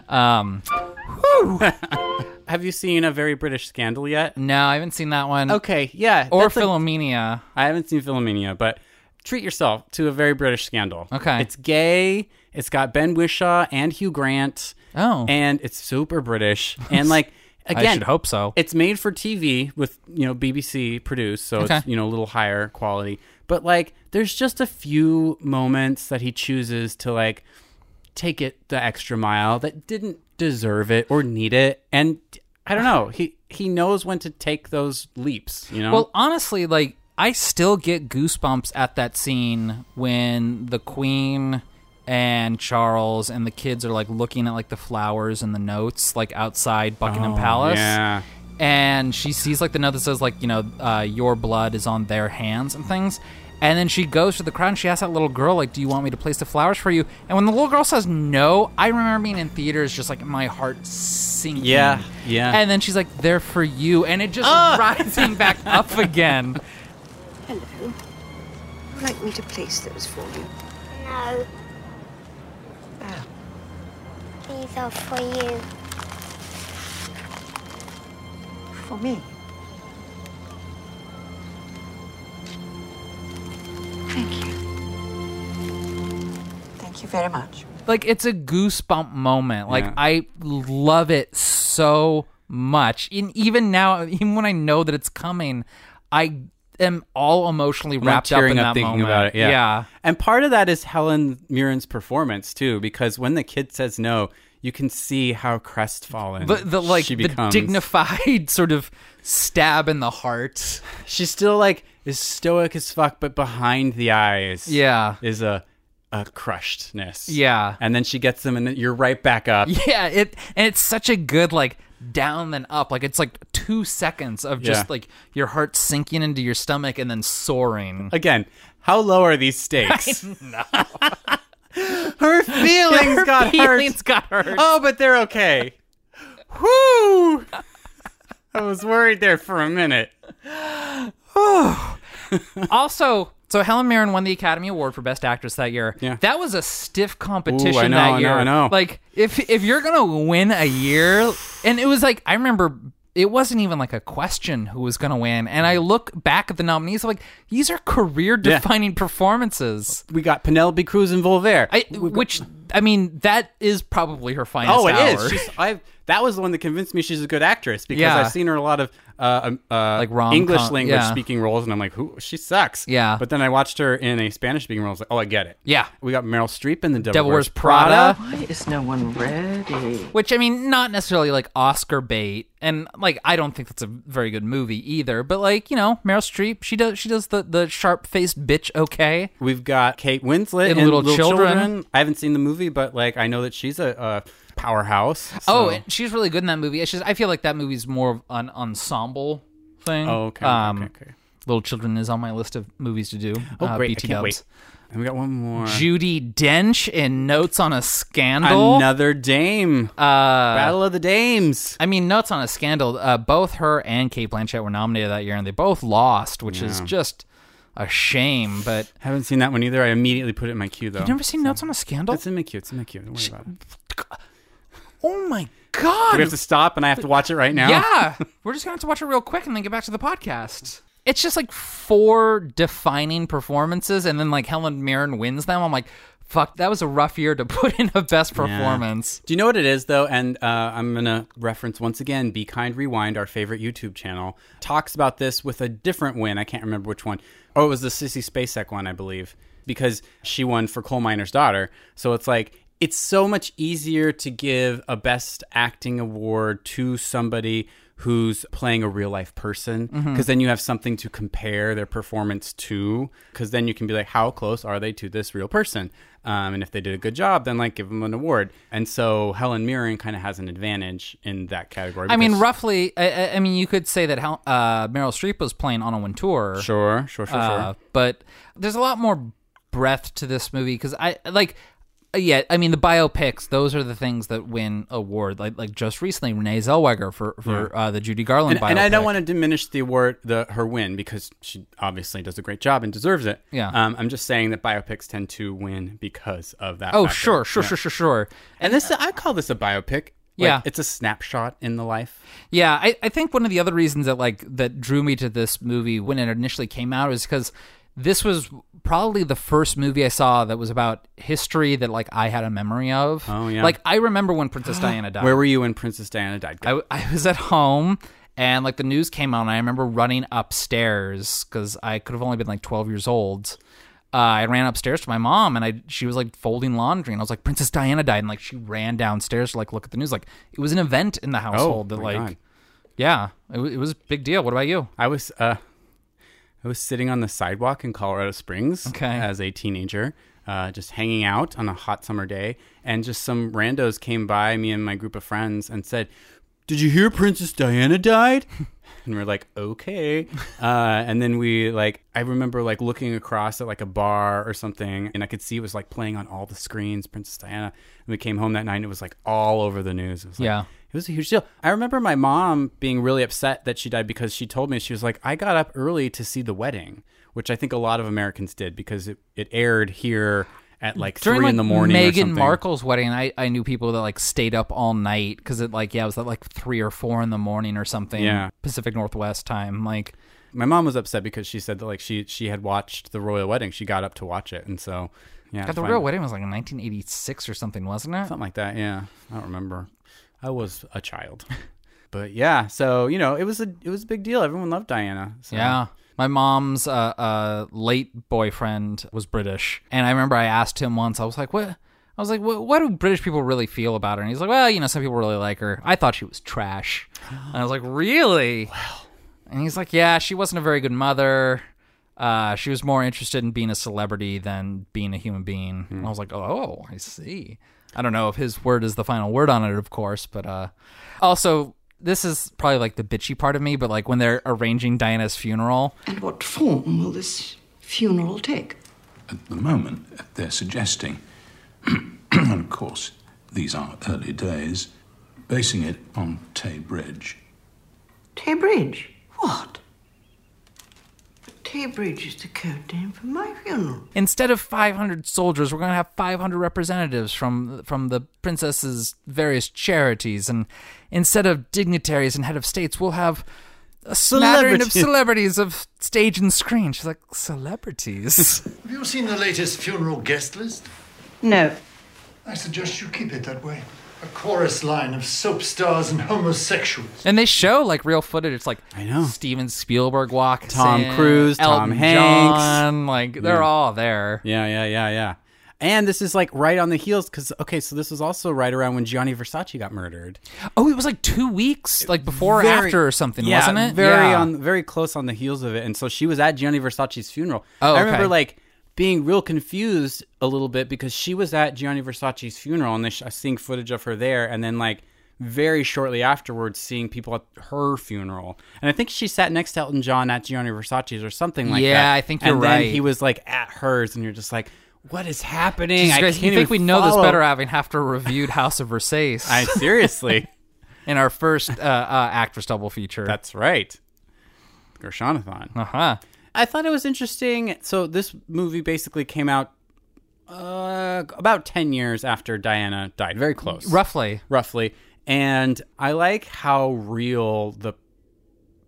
Um, Have you seen a very British scandal yet? no, I haven't seen that one. Okay, yeah. or Philomena. I haven't seen Philomena, but treat yourself to a very British scandal. Okay. It's gay. It's got Ben Whishaw and Hugh Grant. Oh. And it's super British. And like again, I should hope so. It's made for TV with, you know, BBC produced, so Okay. it's, you know, a little higher quality. But like there's just a few moments that he chooses to like take it the extra mile that didn't deserve it or need it. And I don't know. He he knows when to take those leaps, you know? Well, honestly, like I still get goosebumps at that scene when the Queen and Charles and the kids are like looking at like the flowers and the notes like outside Buckingham Oh, Palace. yeah. And she sees like the note that says like you know uh, your blood is on their hands and things. And then she goes to the crowd and she asks that little girl like, "Do you want me to place the flowers for you?" And when the little girl says no, I remember being in theaters just like my heart sinking. Yeah, yeah. And then she's like, "They're for you," and it just rising back up again. Hello. Would you like me to place those for you? No. These are for you. For me? Thank you. Thank you very much. like it's a goosebump moment. Like Yeah. I love it so much. And even now, even when I know that it's coming, I am all emotionally wrapped up tearing in that thinking moment. about it. Yeah. yeah. And part of that is Helen Mirren's performance too, because when the kid says no, you can see how crestfallen the, the like she the becomes. dignified sort of stab in the heart. She's still like is stoic as fuck, but behind the eyes, Yeah. is a a crushedness. Yeah. and then she gets them, and you're right back up. Yeah, it and it's such a good like down then up. Like it's like two seconds of just Yeah. like your heart sinking into your stomach and then soaring. Again, how low are these stakes? Her feelings Her got feelings hurt. got hurt. Oh, but they're okay. Whoo! I was worried there for a minute. also, so Helen Mirren won the Academy Award for Best Actress that year. Yeah. That was a stiff competition Ooh, know, that I know, year. I know. Like if if you're gonna win a year, and it was like I remember. It wasn't even like a question who was going to win. And I look back at the nominees, I'm like, these are career defining performances. We got Penelope Cruz and Volver. I, which, I mean, that is probably her finest Oh, it hour. is. She's, I that was the one that convinced me she's a good actress because Yeah. I've seen her in a lot of uh, um, uh, Like rom-com- English language yeah. speaking roles, and I'm like, who? She sucks. Yeah. But then I watched her in a Spanish speaking role. I was like, oh, I get it. Yeah. We got Meryl Streep in the Devil, Devil Wears Wears Prada. Why is no one ready? Which I mean, not necessarily like Oscar bait, and like I don't think that's a very good movie either. But like you know, Meryl Streep, she does she does the the sharp faced bitch okay. We've got Kate Winslet In in Little Little, Children. Children. I haven't seen the movie, but like I know that she's a, a powerhouse. Oh, so- and she's really good in that movie. It's just I feel like that movie's more of an ensemble thing. Oh, okay, Um, okay, okay. Little Children is on my list of movies to do. Oh, uh, great! I BT can't wait. And we got one more. Judi Dench in Notes on a Scandal. Another dame. Uh, Battle of the Dames. I mean, Notes on a Scandal. Uh, both her and Cate Blanchett were nominated that year, and they both lost, which is just a shame. But Haven't seen that one either. I immediately put it in my queue though. you've never seen Notes on a Scandal? It's in my queue. It's in my queue. Don't worry about it. Oh my god! Do we have to stop and I have to watch it right now? Yeah, we're just gonna have to watch it real quick and then get back to the podcast. It's just like four defining performances, and then like Helen Mirren wins them. I'm like, fuck, that was a rough year to put in a best performance. Do you know what it is though? And uh, I'm gonna reference once again Be Kind Rewind, our favorite YouTube channel, talks about this with a different win. I can't remember which one. Oh, it was the Sissy Spacek one, I believe, because she won for Coal Miner's Daughter. So it's like it's so much easier to give a Best Acting award to somebody who's playing a real life person because Mhm. then you have something to compare their performance to because then you can be like how close are they to this real person um, and if they did a good job then like give them an award and so helen mirren kind of has an advantage in that category I mean, roughly. I- I, mean, you could say that Hel- uh, Meryl Streep was playing on Anna Wintour. Sure, sure, sure, Uh, sure. But there's a lot more breadth to this movie because I like. Uh, Yeah, I mean the biopics; those are the things that win award. Like, like just recently, Renee Zellweger for for Yeah. uh, the Judy Garland and, biopic. and I don't want to diminish the award, the her win, because she obviously does a great job and deserves it. Yeah. Um, I'm just saying that biopics tend to win because of that. Oh, factor. sure, sure, Yeah. sure, sure, sure. And this, I call this a biopic. Like, Yeah. it's a snapshot in the life. Yeah, I, I think one of the other reasons that like that drew me to this movie when it initially came out is because this was probably the first movie I saw that was about history that like I had a memory of. Oh yeah. Like I remember when Princess Diana died. Where were you when Princess Diana died? I, I was at home and like the news came out and I remember running upstairs because I could have only been like 12 years old. Uh, I ran upstairs to my mom and I she was like folding laundry and I was like Princess Diana died and like she ran downstairs to like look at the news like it was an event in the household that Oh, my like God. yeah it, it was a big deal. What about you? I was uh, I was sitting on the sidewalk in Colorado Springs Okay. as a teenager, uh, just hanging out on a hot summer day, and just some randos came by me and my group of friends and said, "Did you hear Princess Diana died?" And we're like, okay. Uh, and then we like, I remember like looking across at like a bar or something, and I could see it was like playing on all the screens, Princess Diana. And we came home that night, and it was like all over the news. It was like, Yeah. It was a huge deal. I remember my mom being really upset that she died because she told me she was like, I got up early to see the wedding, which I think a lot of Americans did because it, it aired here at like During three like in the morning. or Meghan. Markle's wedding, I, I knew people that like stayed up all night because it like yeah it was at like three or four in the morning or something. Yeah. Pacific Northwest time. Like My mom was upset because she said that like she she had watched the royal wedding. She got up to watch it, and so yeah. God, the royal wedding was like in 1986 or something, wasn't it? something like that. Yeah, I don't remember. I was a child. But yeah, so you know, it was a it was a big deal. Everyone loved Diana. So. Yeah. My mom's uh, uh, late boyfriend was British, and I remember I asked him once. I was like, "What?" I was like, "What, what do British people really feel about her?" And he's like, "Well, you know, some people really like her. I thought she was trash." And I was like, "Really?" And he's like, "Yeah, she wasn't a very good mother. Uh, she was more interested in being a celebrity than being a human being." And I was like, "Oh, I see." I don't know if his word is the final word on it, of course, but uh, also this is probably like the bitchy part of me, but like when they're arranging Diana's funeral, And what form will this funeral take? At the moment, they're suggesting, and of course, these are early days, basing it on Tay Bridge. Tay Bridge? What? But Tay Bridge is the code name for my funeral. instead of 500 soldiers, we're going to have 500 representatives from from the princess's various charities, and instead of dignitaries and head of states, we'll have a smattering of celebrities of stage and screen. She's like celebrities. Have you seen the latest funeral guest list? No. I suggest you keep it that way. A chorus line of soap stars and homosexuals. and they show like real footage. It's like I know Steven Spielberg walks, Tom in, Cruise, Tom Elton Hanks. John, like they're Yeah. all there. Yeah, yeah, yeah, yeah. And this is like right on the heels because okay, so this was also right around when Gianni Versace got murdered. Oh, it was like two weeks, like before or after or something, yeah, wasn't it? Very Yeah. on, very close on the heels of it. And so she was at Gianni Versace's funeral. Oh, I remember okay. like being real confused a little bit because she was at Gianni Versace's funeral and sh- seeing footage of her there, and then like very shortly afterwards seeing people at her funeral. And I think she sat next to Elton John at Gianni Versace's or something like that. Yeah, I think you're and then right. he was like at hers, and you're just like, what is happening? Jesus I Christ, can't you think we know this better having after reviewed House of Versace. I seriously. in our first uh, uh, actress double feature. That's right. Gershanathon. Uh huh. I thought it was interesting. So this movie basically came out uh, about ten years after Diana died, very close, Roughly. roughly. And I like how real the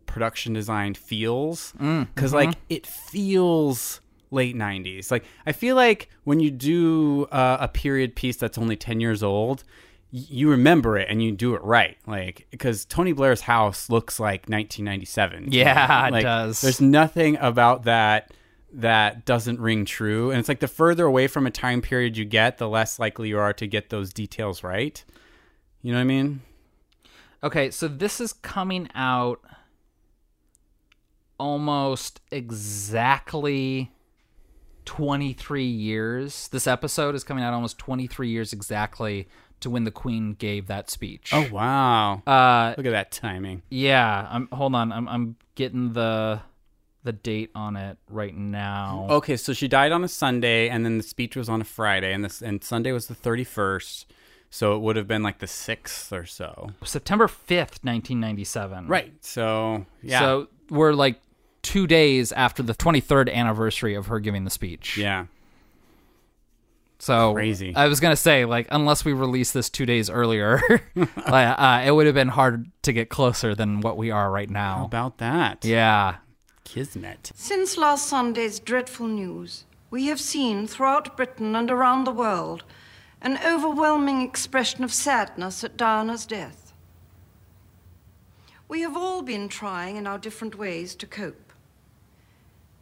production design feels Mm, because mhm. like it feels late 90s like i feel like when you do uh, a period piece that's only 10 years old you remember it and you do it right like because tony blair's house looks like 1997 to me. Yeah, it does. there's nothing about that that doesn't ring true and it's like the further away from a time period you get the less likely you are to get those details right you know what i mean Okay, so this is coming out almost exactly 23 years. This episode is coming out almost 23 years exactly to when the Queen gave that speech. oh wow Uh, look at that timing yeah. I'm hold on. I'm I'm getting the the date on it right now. Okay, so she died on a Sunday, and then the speech was on a Friday, and this and Sunday was the thirty first, so it would have been like the sixth or so. September 5th, 1997. Right. So yeah. So we're like two days after the 23rd anniversary of her giving the speech. yeah. So Crazy. I was gonna say, like, unless we released this two days earlier, uh, it would have been hard to get closer than what we are right now. How about that? yeah. Kismet. Since last Sunday's dreadful news, we have seen throughout Britain and around the world an overwhelming expression of sadness at Diana's death. We have all been trying in our different ways to cope.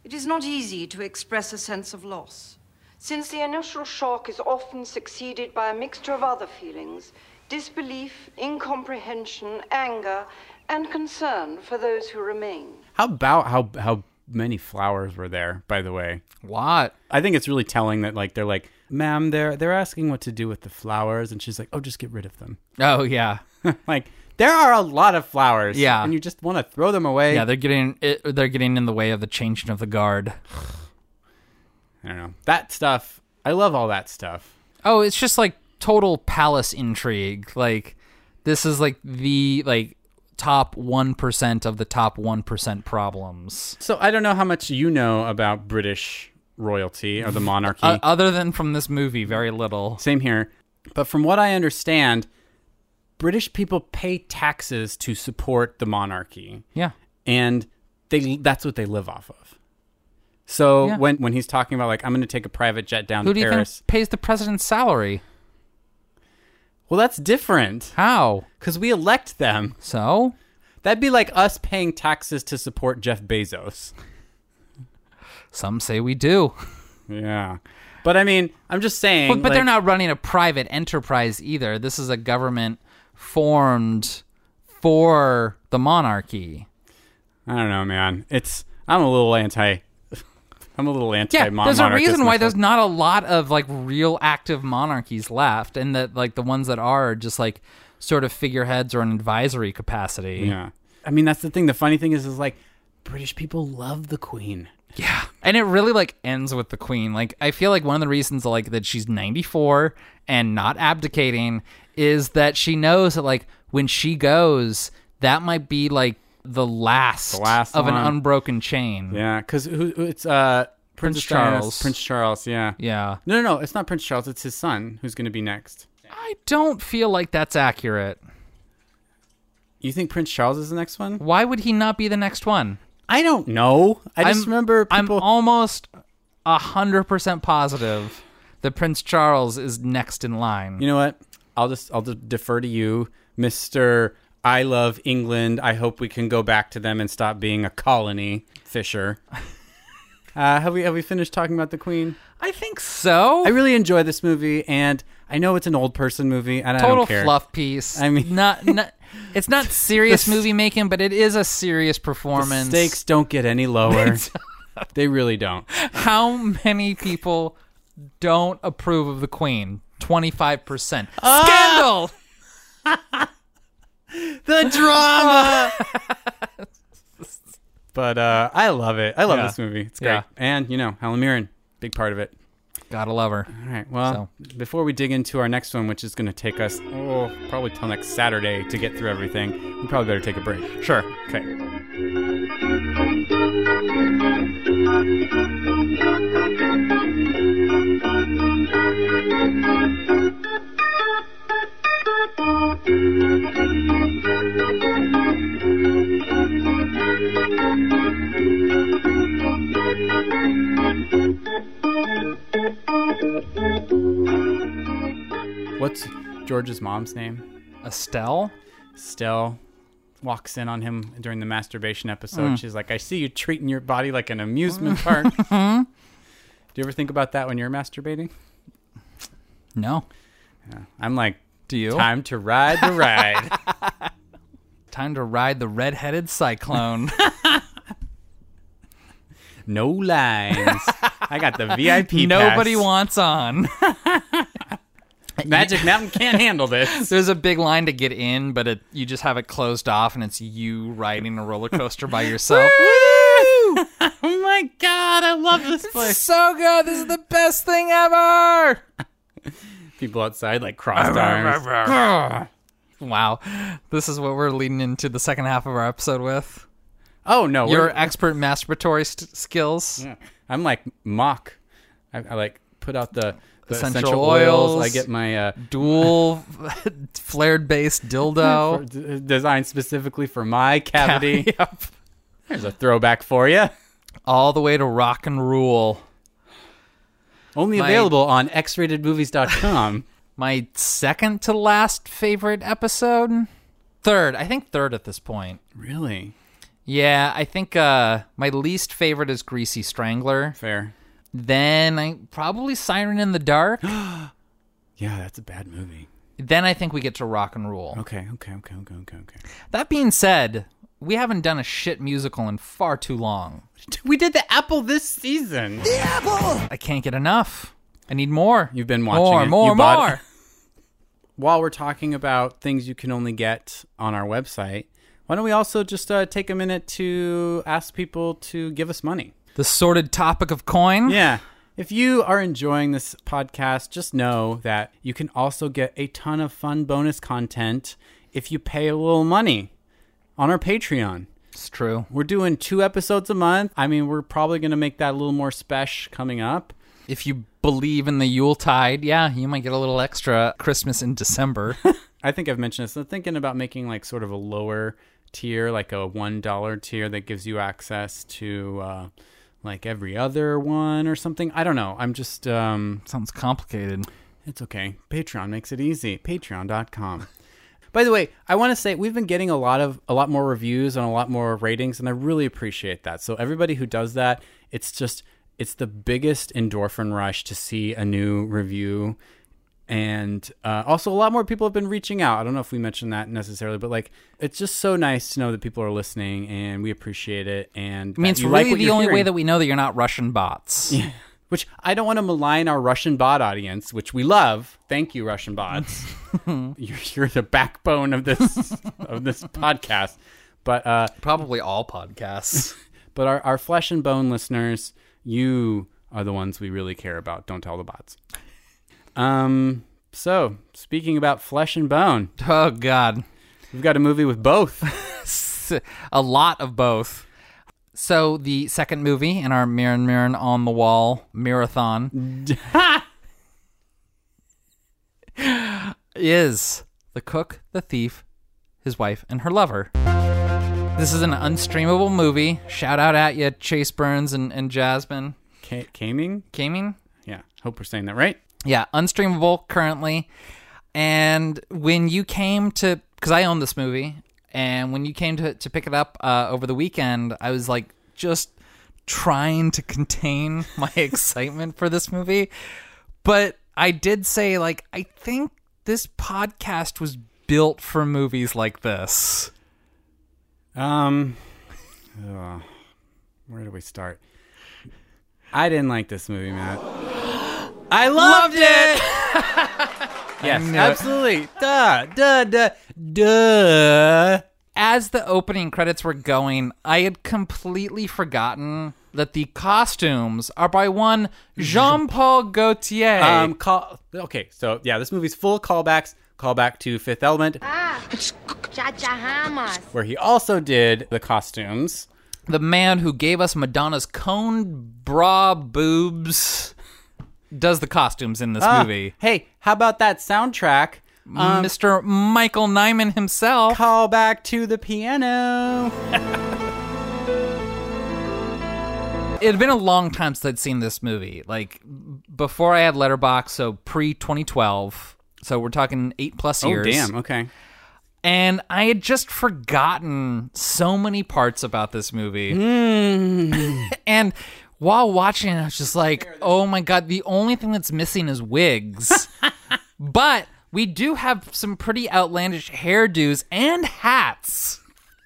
It is not easy to express a sense of loss, since the initial shock is often succeeded by a mixture of other feelings disbelief, incomprehension, anger, and concern for those who remain. How about how how many flowers were there? By the way, A lot. I think it's really telling that like they're like, "Ma'am, they're they're asking what to do with the flowers," and she's like, "Oh, just get rid of them." Oh yeah. like there are a lot of flowers, Yeah. and you just want to throw them away. Yeah, they're getting it, they're getting in the way of the changing of the guard. I don't know that stuff. I love all that stuff. Oh, it's just like total palace intrigue. Like this is like the like top 1% of the top 1% problems. So I don't know how much you know about British royalty or the uh, monarchy. O- other than from this movie, very little. Same here. But from what I understand, British people pay taxes to support the monarchy. Yeah. And they that's what they live off of. So Yeah. when when he's talking about like I'm going to take a private jet down Who to do you Paris. think pays the president's salary? Well, that's different. How? Because we elect them. So? That'd be like us paying taxes to support Jeff Bezos. Some say we do. Yeah. But I mean, I'm just saying. But, but they're not running a private enterprise either. This is a government formed for the monarchy. I don't know, man. It's I'm a little anti. I'm a little anti. Yeah, there's a reason why there's not a lot of like real active monarchies left, and that like the ones that are, are just like sort of figureheads or an advisory capacity. Yeah. I mean, that's the thing. The funny thing is, is like British people love the Queen. Yeah. And it really like ends with the queen. Like I feel like one of the reasons like that she's 94 and not abdicating is that she knows that like when she goes, that might be like the last, The last of an unbroken chain. Yeah, because who it's uh Prince Diana's- Charles. Prince Charles. Yeah. Yeah. No, no, no. It's not Prince Charles. It's his son who's going to be next. I don't feel like that's accurate. You think Prince Charles is the next one? Why would he not be the next one? I don't know. I just I'm- remember I'm almost a hundred percent positive that Prince Charles is next in line. You know what? I'll just I'll just defer to you, Mister. I love England. I hope we can go back to them and stop being a colony. Fisher. Uh, have we have we finished talking about the Queen? I think so. I really enjoy this movie, and I know it's an old person movie, and I Total don't care. fluff piece. I mean, not, not it's not serious The movie making, but it is a serious the performance. stakes don't get any lower. they really don't. How many people don't approve of the Queen? Twenty five percent. Ah! Scandal. The drama. but uh, I love it. I love Yeah. this movie. It's great. Yeah. And you know, Helen Mirren, big part of it. Gotta love her. All right. Well, before we dig into our next one, which is going to take us oh probably till next Saturday to get through everything, we probably better take a break. Sure. Okay. What's George's mom's name? Estelle. Estelle walks in on him during the masturbation episode. Mm. She's like, "I see you treating your body like an amusement park." Do you ever think about that when you're masturbating? No. Yeah. I'm like, Do you? Time to ride the ride. Time to ride the red-headed cyclone. no lines. I got the VIP. Nobody pass. wants on. Magic Mountain can't handle this. There's a big line to get in, but it, you just have it closed off, and it's you riding a roller coaster by yourself. oh my god, I love this place. so good. This is the best thing ever. People outside like crossed arms. wow, this is what we're leading into the second half of our episode with. Oh no, your we're- expert masturbatory st- skills. Yeah. I'm like mock. I, I like put out the, the Essential essential, oils. oils, I get my uh, Dual flared base dildo. d- designed specifically for my cavity. Yep. There's a throwback for you. All the way to rock and rule. Only My- available on xratedmovies.com. My second to last favorite episode? Third. I think third at this point. really? Yeah, I think uh, my least favorite is Greasy Strangler. Fair. Then I probably Siren in the Dark. Yeah, that's a bad movie. then I think we get to Rock and Rule. Okay, okay, okay, okay, okay, okay. That being said, we haven't done a shit musical in far too long. We did the Apple this season. The Apple. I can't get enough. I need more. You've been watching more, it. more, You bought- more. While we're talking about things you can only get on our website, why don't we also just uh, take a minute to ask people to give us money? The sordid topic of coin. Yeah. If you are enjoying this podcast, just know that you can also get a ton of fun bonus content if you pay a little money on our Patreon. It's true. We're doing two episodes a month. I mean, we're probably going to make that a little more special coming up. If you believe in the Yuletide, yeah, you might get a little extra Christmas in December. I think I've mentioned this. I'm thinking about making like sort of a lower tier, like a one dollar tier that gives you access to uh, like every other one or something. I don't know. I'm just um, Sounds complicated. It's okay. Patreon makes it easy. Patreon.com. By the way, I want to say we've been getting a lot of a lot more reviews and a lot more ratings, and I really appreciate that. So everybody who does that, it's just it's the biggest endorphin rush to see a new review. And uh, also, a lot more people have been reaching out. I don't know if we mentioned that necessarily, but like, it's just so nice to know that people are listening, and we appreciate it. And I mean, it's that you like really the you're only way that we know that you're not Russian bots. Yeah. Which I don't want to malign our Russian bot audience, which we love. Thank you, Russian bots. you're, you're the backbone of this of this podcast. But uh, probably all podcasts. but our, our flesh and bone listeners, you are the ones we really care about. Don't tell the bots. Um. So speaking about flesh and bone, Oh God, we've got a movie with both. a lot of both. So the second movie in our Mirren Mirren on the Wall marathon is The Cook, the Thief, His Wife, and Her Lover. This is an unstreamable movie. Shout out at you, Chase Burns and, and Jasmine. Ca- Caming? Caming? Yeah. Hope we're saying that right. Yeah, unstreamable currently. And when you came to, because I own this movie, and when you came to to pick it up uh, over the weekend, I was like just trying to contain my excitement for this movie. But I did say like I think this podcast was built for movies like this. Um, ugh, where do we start? I didn't like this movie, Matt. I loved, it. yes, knew it. absolutely. Duh, duh, duh, duh. As the opening credits were going, I had completely forgotten that the costumes are by one Jean Paul Gaultier. Um, call. Okay, so yeah, this movie's full of callbacks. Callback to Fifth Element, Ah, where he also did the costumes. the man who gave us Madonna's cone bra boobs does the costumes in this Ah, movie. Hey, how about that soundtrack? Um, Mr. Michael Nyman himself. Call back to the piano. It had been a long time since I'd seen this movie. Like before I had Letterboxd, so pre 2012. So we're talking eight plus Oh years. damn. Okay. And I had just forgotten so many parts about this movie. Hmm. and while watching it, I was just like, oh my God, the only thing that's missing is wigs. but we do have some pretty outlandish hairdos and hats.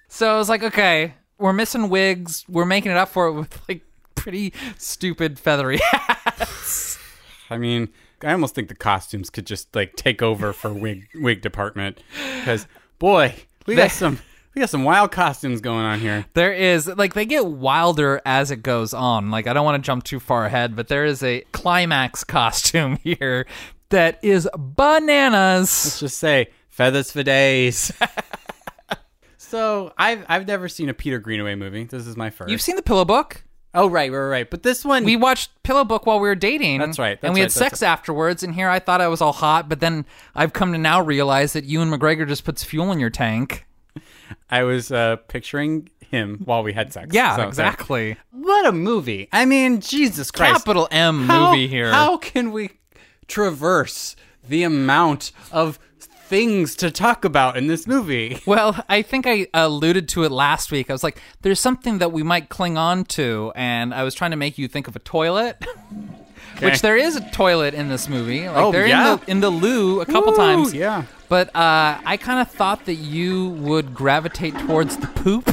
So I was like, okay, we're missing wigs. We're making it up for it with like pretty stupid feathery hats. I mean, I almost think the costumes could just like take over for wig wig department because boy, we got some we got some wild costumes going on here. There is like they get wilder as it goes on. Like I don't want to jump too far ahead, but there is a climax costume here that is bananas. Let's just say feathers for days. so I've I've never seen a Peter Greenaway movie. This is my first. You've seen the Pillow Book? Oh right, right, right. But this one We watched Pillow Book while we were dating. That's right, that's and we had that's sex afterwards. And here I thought I was all hot, but then I've come to now realize that Ewan McGregor just puts fuel in your tank. I was uh, picturing him while we had sex. Yeah, So- exactly. What a movie! I mean, Jesus Christ! Capital M How- movie here. How can we traverse the amount of things to talk about in this movie? Well, I think I alluded to it last week. I was like, there's something that we might cling on to, and I was trying to make you think of a toilet. Okay. Which there is a toilet in this movie. Like Oh, they're yeah? in the in the loo a couple Woo, times. yeah. But uh, I kind of thought that you would gravitate towards the poop.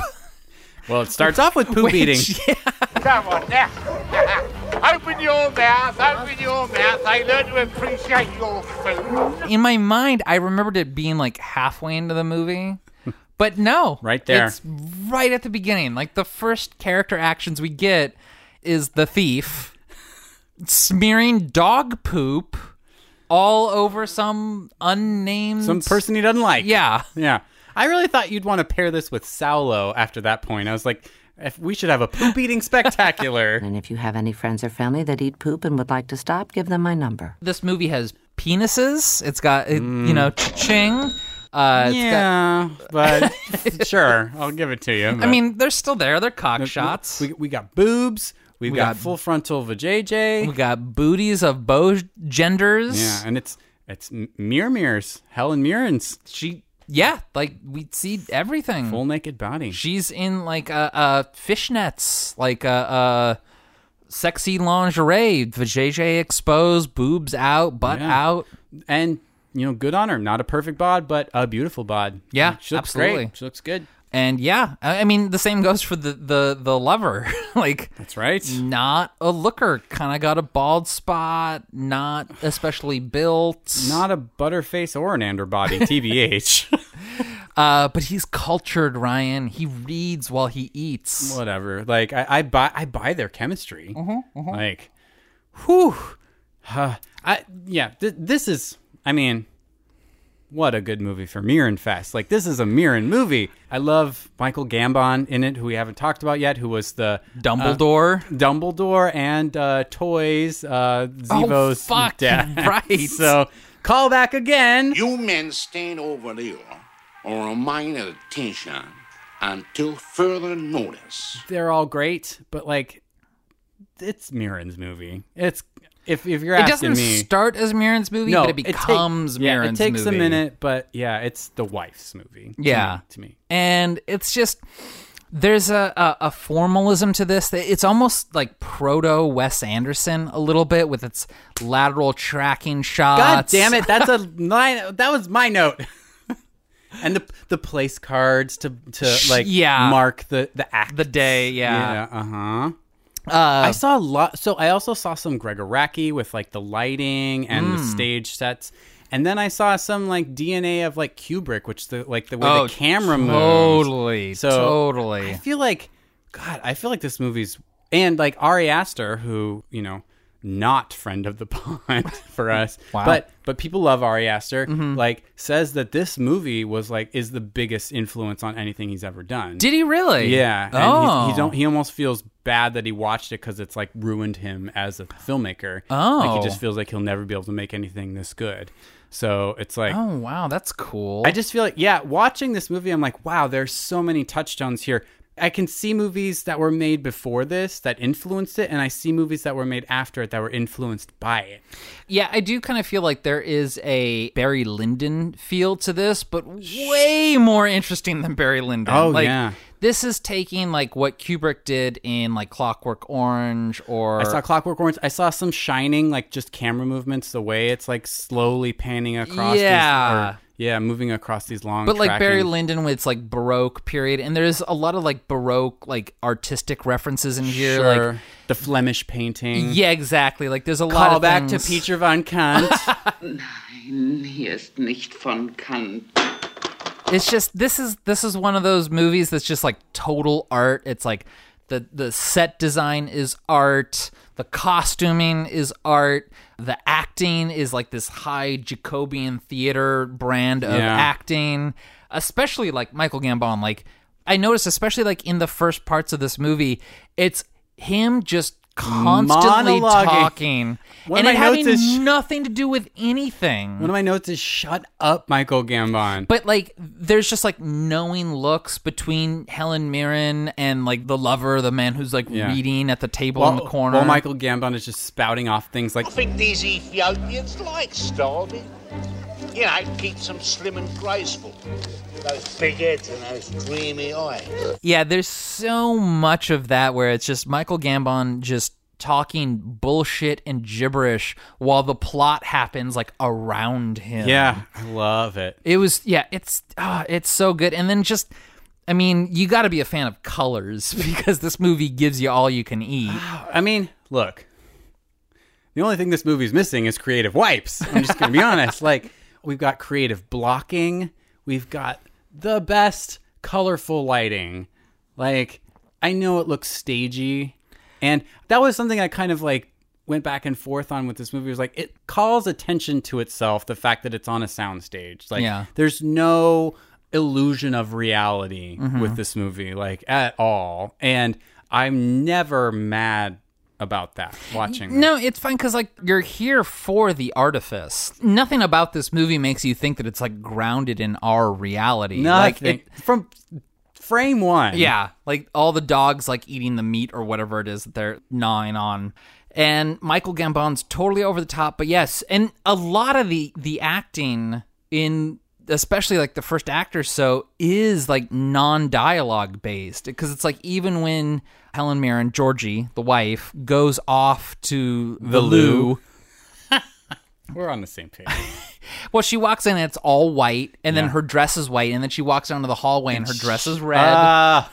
Well, it starts off with poop Which- eating. yeah. Come on now. open your mouth, open your mouth. I learn to appreciate your food. In my mind, I remembered it being like halfway into the movie. But no. Right there. It's right at the beginning. Like the first character actions we get is the thief smearing dog poop all over some unnamed Some person he doesn't like. Yeah. Yeah. I really thought you'd want to pair this with Salò after that point. I was like, if we should have a poop eating spectacular. And if you have any friends or family that eat poop and would like to stop, give them my number. This movie has penises. It's got, it, you know, ching. Uh, it's got- yeah, but sure, I'll give it to you. I mean, they're still there. They're cock shots. We, we got boobs. We've We got, got- full frontal vajayjay. We got booties of both genders. Yeah, and it's it's Mirror Mirrors, Helen Mirren's She, yeah, like we see everything. full naked body. She's in like uh, uh fishnets, like uh, uh sexy lingerie, vajayjay exposed, boobs out, butt Yeah. out. and you know, good on her. Not a perfect bod, but a beautiful bod. Yeah, she looks absolutely. great. She looks good. And yeah, I mean the same goes for the the the lover. like That's right. not a looker, kind of got a bald spot, not especially built. Not a butterface or an andor body, tbh. uh but he's cultured, Ryan. He reads while he eats. Whatever. Like I, I buy I buy their chemistry. Mm-hmm, Like, whew. Huh. I yeah. Th- this is. I mean, what a good movie for Mirren Fest. Like this is a Mirren movie. I love Michael Gambon in it, who we haven't talked about yet, who was the Dumbledore. uh, Dumbledore, and uh, Toys uh, Zevo's Oh, fuck, dad. right. so call back again. You men stand over there or remain at attention until further notice. They're all great, but like, it's Mirren's movie. It's if if you're It asking doesn't me. start as Mirren's movie, no, but it becomes take- becomes yeah, It takes movie. a minute, but yeah, it's the wife's movie. to Yeah, me- to me. and it's just there's a, a a formalism to this. that It's almost like proto Wes Anderson a little bit with its lateral tracking shots. God damn it! That's a line. That was my note. and the the place cards to to like Yeah. mark the the act the day. Yeah, Yeah. Uh huh. Uh, I saw a lot. So I also saw some Gregg Araki with like the lighting and the Mm. stage sets. And then I saw some like DNA of like Kubrick, which the like the way Oh, the camera moves. totally, So totally. I feel like, God, I feel like this movie's and like Ari Aster, who you know, not friend of the pond for us, Wow. but but people love Ari Aster. Mhm. Like says that this movie was like is the biggest influence on anything he's ever done. Did he really? Yeah. And Oh. he's, he's, al- he almost feels bad that he watched it because it's like ruined him as a filmmaker. Oh. Like he just oh. feels like he'll never be able to make anything this good. So it's like. Oh wow, that's cool. I just feel like, yeah, watching this movie, I'm like, wow, there's so many touchstones here. I can see movies that were made before this that influenced it, and I see movies that were made after it that were influenced by it. Yeah, I do kind of feel like there is a Barry Lyndon feel to this, but way more interesting than Barry Lyndon. Oh, like, yeah. This is taking like what Kubrick did in like Clockwork Orange or I saw Clockwork Orange. I saw some Shining, like just camera movements, the way it's like slowly panning across. these- Yeah. or- yeah, moving across these long. but like Barry Lyndon with its like Baroque period, and there's a lot of like Baroque like artistic references in here. Sure. Like the Flemish painting. yeah, exactly. Like there's a lot of back things. to Petra von Kant. Nein, hier ist nicht von Kant. It's just this is this is one of those movies that's just like total art. It's like the the set design is art, the costuming is art, the acting is like this high Jacobean theater brand of Yeah. acting, especially like Michael Gambon. Like I noticed, especially like in the first parts of this movie, it's him just constantly Monologuing. talking, One and of it my having notes is- nothing to do with anything. One of my notes is "Shut up, Michael Gambon." But like, there's just like knowing looks between Helen Mirren and like the lover, the man who's like Yeah. reading at the table While, in the corner. while Michael Gambon is just spouting off things like I think these Ethiopians like starving. You know, keeps them slim and graceful. Those big heads and those dreamy eyes. yeah, there's so much of that where it's just Michael Gambon just talking bullshit and gibberish while the plot happens like around him. Yeah, I love it. It was yeah, it's ah, it's so good. And then just I mean, you got to be a fan of colors because this movie gives you all you can eat. I mean, look. The only thing this movie's missing is creative wipes. I'm just going to be honest. Like, we've got creative blocking. We've got the best colorful lighting. Like, I know it looks stagey. And that was something I kind of like went back and forth on with this movie. It was like, it calls attention to itself, the fact that it's on a soundstage. Like, Yeah. there's no illusion of reality Mhm. with this movie, like, at all. And I'm never mad about that watching. No, it's fine because like you're here for the artifice. Nothing about this movie makes you think that it's like grounded in our reality. Like Nothing. it, from frame one. yeah, like all the dogs like eating the meat or whatever it is that they're gnawing on. And Michael Gambon's totally over the top, but yes, and a lot of the the acting in especially like the first act or so is like non-dialogue based because it's like even when Helen Mirren, Georgie, the wife, goes off to the, The loo. We're on the same page. well, she walks in and it's all white, and then her dress is white, and then she walks down to the hallway and her dress is red. Ah,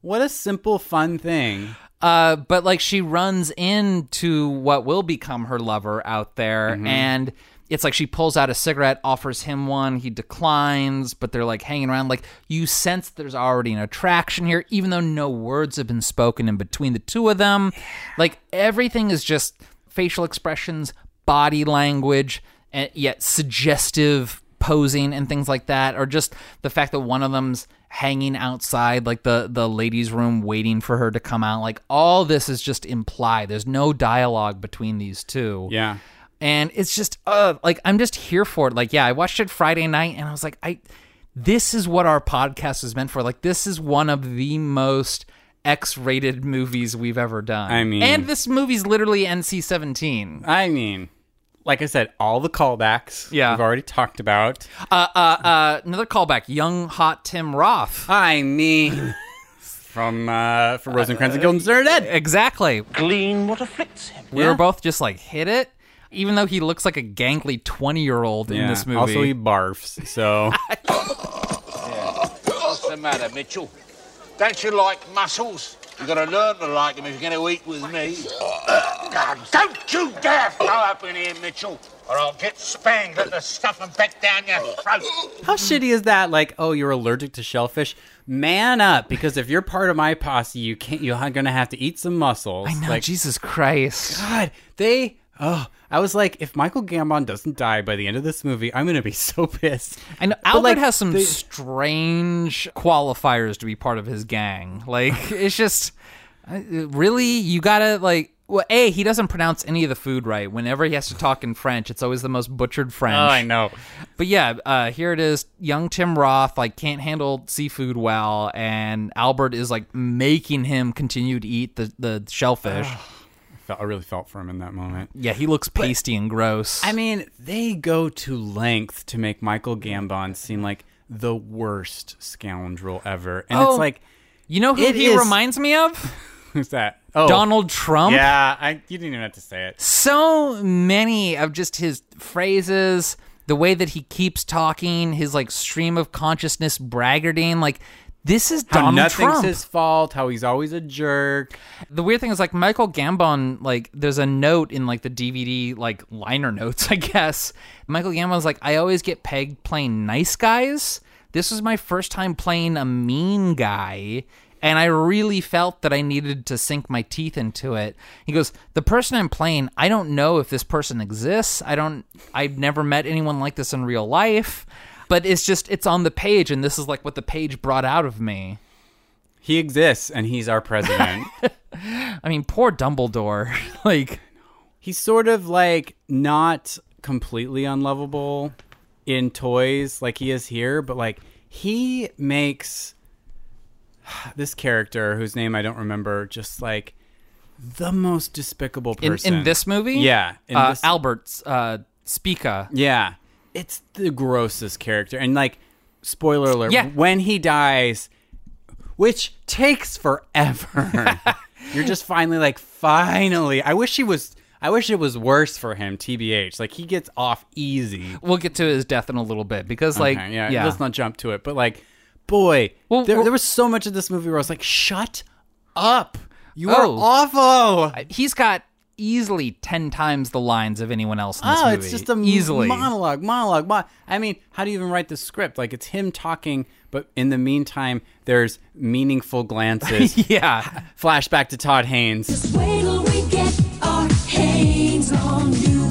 what a simple, fun thing. Uh, but like she runs into what will become her lover out there, Mhm. and it's like she pulls out a cigarette, offers him one, he declines, but they're like hanging around. Like you sense there's already an attraction here, even though no words have been spoken in between the two of them. Like everything is just facial expressions, body language, and yet suggestive posing and things like that, or just the fact that one of them's hanging outside like the the ladies room waiting for her to come out like all this is just implied there's no dialogue between these two Yeah. And it's just uh like i'm just here for it. Like yeah i watched it friday night and i was like i this is what our podcast is meant for. Like this is one of the most x-rated movies we've ever done. I mean- and this movie's literally nc-17 I mean, like I said, all the callbacks Yeah. we've already talked about. uh uh uh another callback. Young hot tim roth. I mean, from uh, from Rosencrantz and Guildenstern are dead. exactly. Glean what afflicts him. we were both just like hit it even though he looks like a gangly 20 year old in this movie Also, he barfs. So What's the matter, Mitchell? Don't you like mussels? you got to learn to like them if you're going to eat with me. God, don't you dare throw up in here, Mitchell, or I'll get spanged at the stuff and back down your throat. how shitty is that? Like, oh, you're allergic to shellfish. Man up, because if you're part of my posse, you can't. You're gonna have to eat some mussels. i know Like, jesus christ God, they. Oh, I was like, if Michael Gambon doesn't die by the end of this movie, I'm gonna be so pissed. I know Albert like, has some they- strange qualifiers to be part of his gang. Like it's just really you gotta like. Well, a he doesn't pronounce any of the food right. Whenever he has to talk in French, it's always the most butchered French. Oh, I know. But yeah, uh, here it is. Young Tim Roth like can't handle seafood well, and Albert is like making him continue to eat the the shellfish. Felt- I really felt for him in that moment. yeah, he looks pasty and gross. I mean, they go to length to make Michael Gambon seem like the worst scoundrel ever, and Oh, it's like, you know who he is- reminds me of? who's that? Oh, Donald Trump. Yeah, I, you didn't even have to say it. so many of just his phrases, the way that he keeps talking, his like stream of consciousness braggarting, like this is How Donald nothing's Trump. his fault. How he's always a jerk. The weird thing is like Michael Gambon, like there's a note in like the DVD like liner notes, I guess. Michael Gambon's like, I always get pegged playing nice guys. This was my first time playing a mean guy. And I really felt that I needed to sink my teeth into it. He goes, The person I'm playing, I don't know if this person exists. I don't I've never met anyone like this in real life. But it's just it's on the page and this is like what the page brought out of me. He exists, and he's our president. I mean, poor Dumbledore. like he's sort of like not completely unlovable in toys like he is here, but like he makes this character whose name I don't remember just like the most despicable in, person in this movie. Yeah, in uh, this- Albert's uh, Spica. Yeah, it's the grossest character, and like spoiler alert, Yeah. when he dies, which takes forever, you're just finally like, finally. I wish he was. I wish it was worse for him, tbh. Like he gets off easy. We'll get to his death in a little bit because, like, Okay, yeah, yeah, let's not jump to it. But like, boy, Well, there, well- there was so much of this movie where I was like, shut up. You Oh. are awful. he's got easily ten times the lines of anyone else in this Oh, movie. it's just a easily. monologue, monologue, mo- I mean, how do you even write the script? Like it's him talking, but in the meantime, there's meaningful glances. yeah. Flashback to Todd Haynes. Wait till we get our hands on you.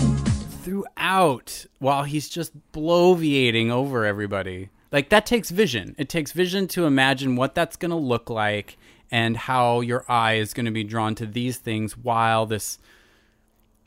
Throughout, while he's just bloviating over everybody. Like that takes vision. It takes vision to imagine what that's going to look like and how your eye is going to be drawn to these things while this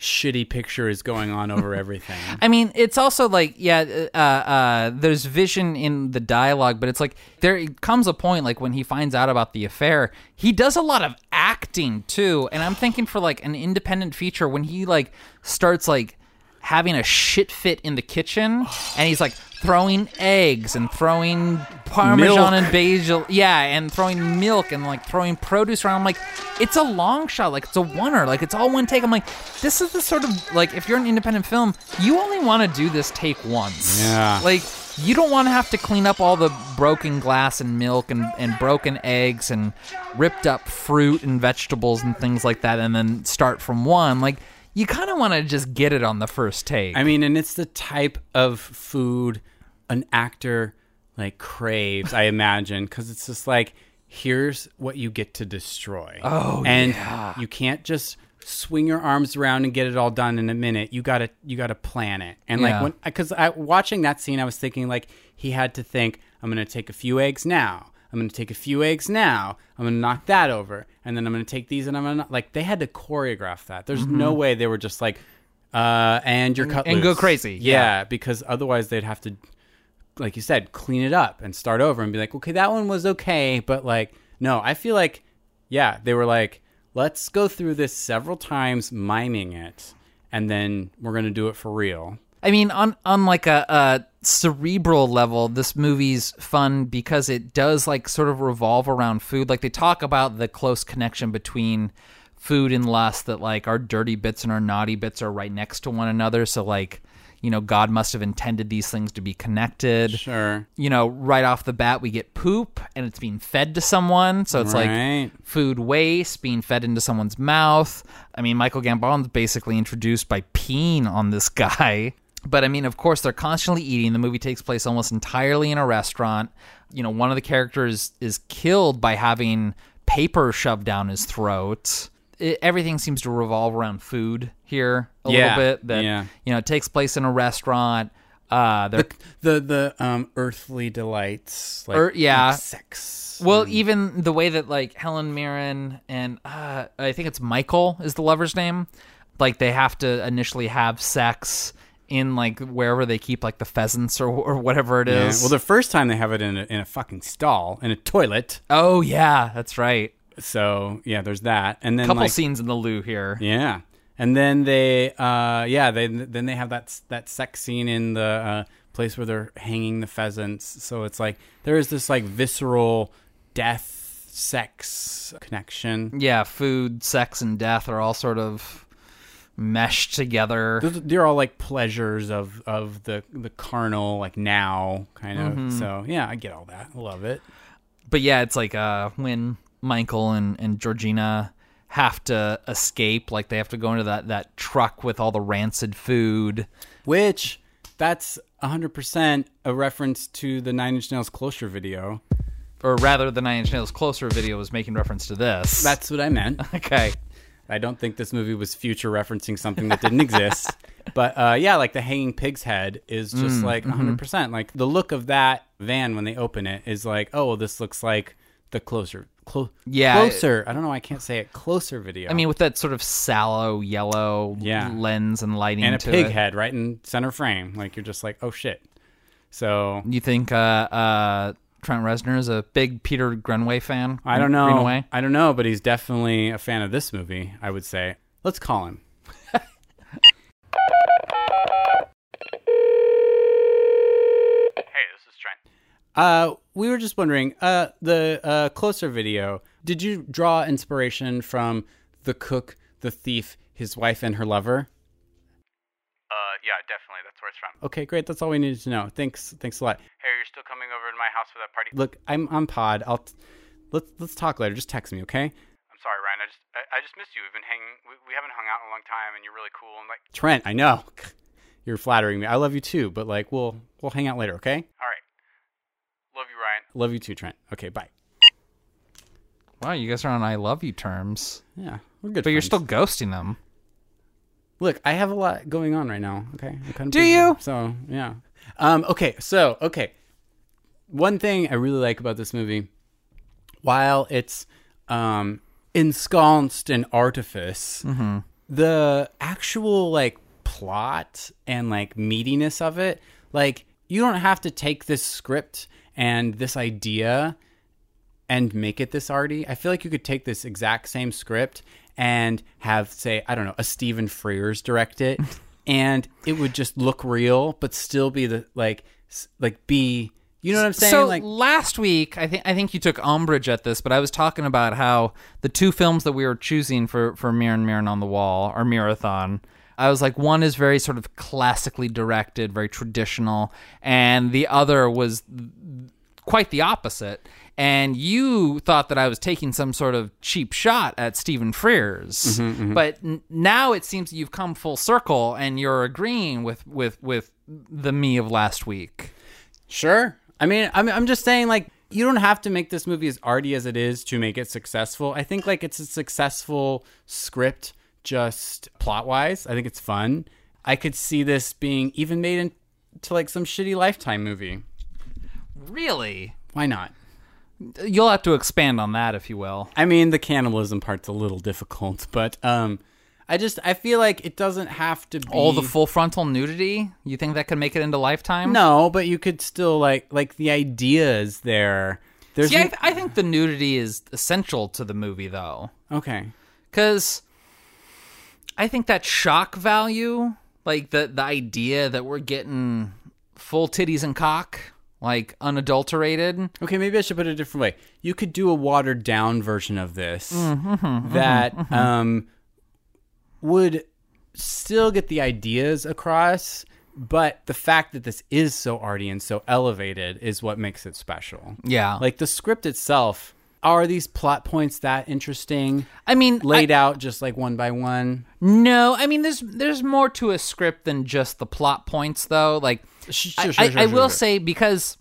shitty picture is going on over everything. I mean, it's also like, yeah, uh, uh, there's vision in the dialogue, but it's like there comes a point, like when he finds out about the affair, he does a lot of acting too. And I'm thinking for like an independent feature when he like starts like having a shit fit in the kitchen and he's like throwing eggs and throwing parmesan Milk. and basil yeah and throwing milk and like throwing produce around. I'm like it's a long shot like it's a oneer like it's all one take. I'm like this is the sort of like if you're an independent film you only want to do this take once. Yeah. like you don't want to have to clean up all the broken glass and milk and, and broken eggs and ripped up fruit and vegetables and things like that and then start from one. Like you kind of want to just get it on the first take. I mean, and it's the type of food an actor like craves, I imagine, because it's just like, here's what you get to destroy. Oh, and yeah. you can't just swing your arms around and get it all done in a minute. You gotta, you gotta plan it. And like Yeah. when, because I watching that scene, I was thinking like he had to think, I'm gonna take a few eggs now. I'm gonna take a few eggs now. I'm gonna knock that over, and then I'm gonna take these, and I'm gonna like they had to choreograph that. There's no Mhm. way they were just like, uh, and you're And- cut and go crazy, Yeah, yeah. because otherwise they'd have to, like you said, clean it up and start over and be like, okay, that one was okay, but like, no, I feel like, yeah, they were like, let's go through this several times, miming it, and then we're gonna do it for real. I mean, on on like a, a cerebral level, this movie's fun because it does like sort of revolve around food. Like they talk about the close connection between food and lust. That like our dirty bits and our naughty bits are right next to one another. So like, you know, God must have intended these things to be connected. Sure. You know, right off the bat, we get poop and it's being fed to someone. So it's Right. like food waste being fed into someone's mouth. I mean, Michael Gambon's basically introduced by peeing on this guy. But I mean, of course, they're constantly eating. The movie takes place almost entirely in a restaurant. You know, one of the characters is killed by having paper shoved down his throat. It, everything seems to revolve around food here a Yeah, little bit. That yeah. you know, it takes place in a restaurant. Uh, The the the um earthly delights, like, Or- yeah. like sex. Well, even the way that like Helen Mirren and uh, I think it's Michael is the lover's name. Like they have to initially have sex in like wherever they keep like the pheasants or or whatever it is. Yeah. Well, the first time they have it in a, in a fucking stall in a toilet. oh yeah, that's right. So yeah, there's that, and then Couple like, scenes in the loo here. Yeah, and then they, uh, yeah, they then they have that that sex scene in the uh, place where they're hanging the pheasants. So it's like there is this like visceral death sex connection. Yeah, food, sex, and death are all sort of meshed together. Those- They're all like pleasures of of the the carnal, like now kind of. Mhm. So yeah, I get all that. I love it. but yeah, it's like uh, when Michael and, and Georgina have to escape, like they have to go into that, that truck with all the rancid food. Which that's hundred percent a reference to the Nine Inch Nails closure video. Or rather, the Nine Inch Nails closer video was making reference to this. That's what I meant. okay. I don't think this movie was future referencing something that didn't exist. But uh, yeah, like the hanging pig's head is just Mm, like mhm. 100%. Like the look of that van when they open it is like, oh, well, this looks like the closer. Clo- Yeah, Closer. I don't know. I can't say it. Closer video. I mean, with that sort of sallow yellow Yeah. lens and lighting and a pig it. head right in center frame. Like you're just like, oh shit. So You think uh, uh, Trent Reznor is a big Peter Greenway fan? I don't know. Greenaway? I don't know, but he's definitely a fan of this movie, I would say. Let's call him. Hey, this is Trent. Uh, we were just wondering, uh, the uh, closer video, did you draw inspiration from the cook, the thief, his wife, and her lover? Uh, yeah, definitely. That's where it's from. Okay, great. That's all we needed to know. Thanks, thanks a lot. Hey, you're still coming over to my house for that party? Look, I'm on pod. I'll t- let's let's talk later. Just text me, okay? I'm sorry, Ryan. I just I, I just missed you. We've been hanging. We, we haven't hung out in a long time, and you're really cool. And like, Trent, I know you're flattering me. I love you too, but like we'll we'll hang out later, okay? all right. Love you, Ryan. Love you too, Trent. Okay, bye. Wow, you guys are on I love you terms. Yeah, we're good. But you're friends. still ghosting them. Look, I have a lot going on right now. Okay, I'm kind of Do busy. you? So yeah. Um. Okay. So okay. One thing I really like about this movie, while it's um, ensconced in artifice, Mhm. the actual like plot and like meatiness of it, like you don't have to take this script and this idea and make it this arty. I feel like you could take this exact same script and have, say, I don't know, a Stephen Frears direct it, and it would just look real, but still be the like, like be, you know what I'm saying? So like, last week, I think I think you took umbrage at this, but I was talking about how the two films that we were choosing for for Mirren Mirren on the Wall, our marathon. I was like, one is very sort of classically directed, very traditional, and the other was quite the opposite. And you thought that I was taking some sort of cheap shot at Stephen Frears, Mhm, mhm. but n- now it seems you've come full circle and you're agreeing with with with the me of last week. Sure. I mean, I'm I'm just saying like you don't have to make this movie as arty as it is to make it successful. I think like it's a successful script just plot wise. I think it's fun. I could see this being even made into like some shitty lifetime movie. Really? Why not? You'll have to expand on that if you will. I mean, the cannibalism part's a little difficult, but um I just I feel like it doesn't have to be All the full frontal nudity? You think that could make it into Lifetime? No, but you could still like like the idea is there. There's See, I, th- I think the nudity is essential to the movie, though. Okay. Because I think that shock value, like the the idea that we're getting full titties and cock, like unadulterated. Okay, maybe I should put it a different way. You could do a watered down version of this Mhm, that mhm, mhm. um would still get the ideas across, but the fact that this is so arty and so elevated is what makes it special. Yeah. Like the script itself, are these plot points that interesting? I mean, laid out just like one by one. No, I mean there's there's more to a script than just the plot points though. Like I, sure, I, sure, I sure, will sure. say because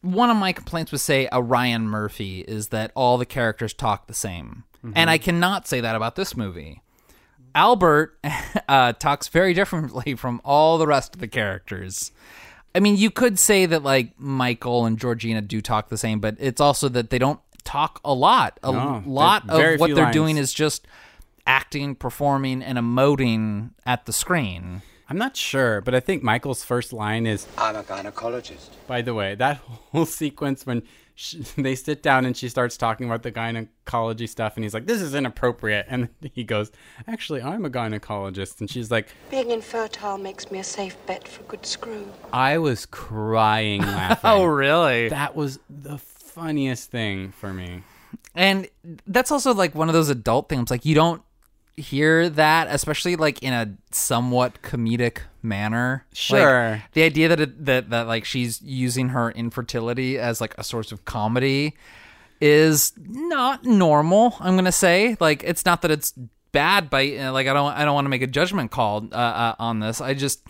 one of my complaints with say a Ryan Murphy is that all the characters talk the same. And I cannot say that about this movie. Albert uh, talks very differently from all the rest of the characters. I mean, you could say that like Michael and Georgina do talk the same, but it's also that they don't talk a lot. A No, lot of what they're lines. doing is just acting, performing, and emoting at the screen. I'm not sure, but I think Michael's first line is I'm a gynecologist. By the way, that whole sequence when sh they sit down and she starts talking about the gynecology stuff, and he's like, "This is inappropriate," and he goes, "Actually, I'm a gynecologist," and she's like, Being infertile makes me a safe bet for a good screw. "I was crying laughing." Oh, really? That was the funniest thing for me. And that's also like one of those adult things. Like you don't hear that, especially like in a somewhat comedic manner. Like, Sure. the idea that it, that that like she's using her infertility as like a source of comedy is not normal. I'm gonna say like it's not that it's bad by like I don't I don't want to make a judgment call uh, uh, on this. I just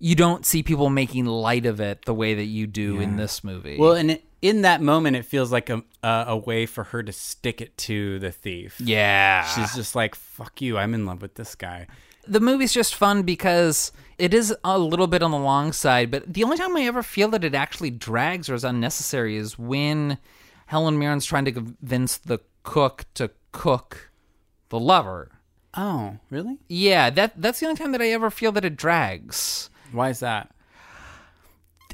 you don't see people making light of it the way that you do in this movie. Well, and it, in that moment, it feels like a, a a way for her to stick it to the thief. Yeah. she's just like, "Fuck you, I'm in love with this guy." the movie's just fun because it is a little bit on the long side, but the only time I ever feel that it actually drags or is unnecessary is when Helen Mirren's trying to convince the cook to cook the lover. Oh, really? Yeah, that that's the only time that I ever feel that it drags. Why is that?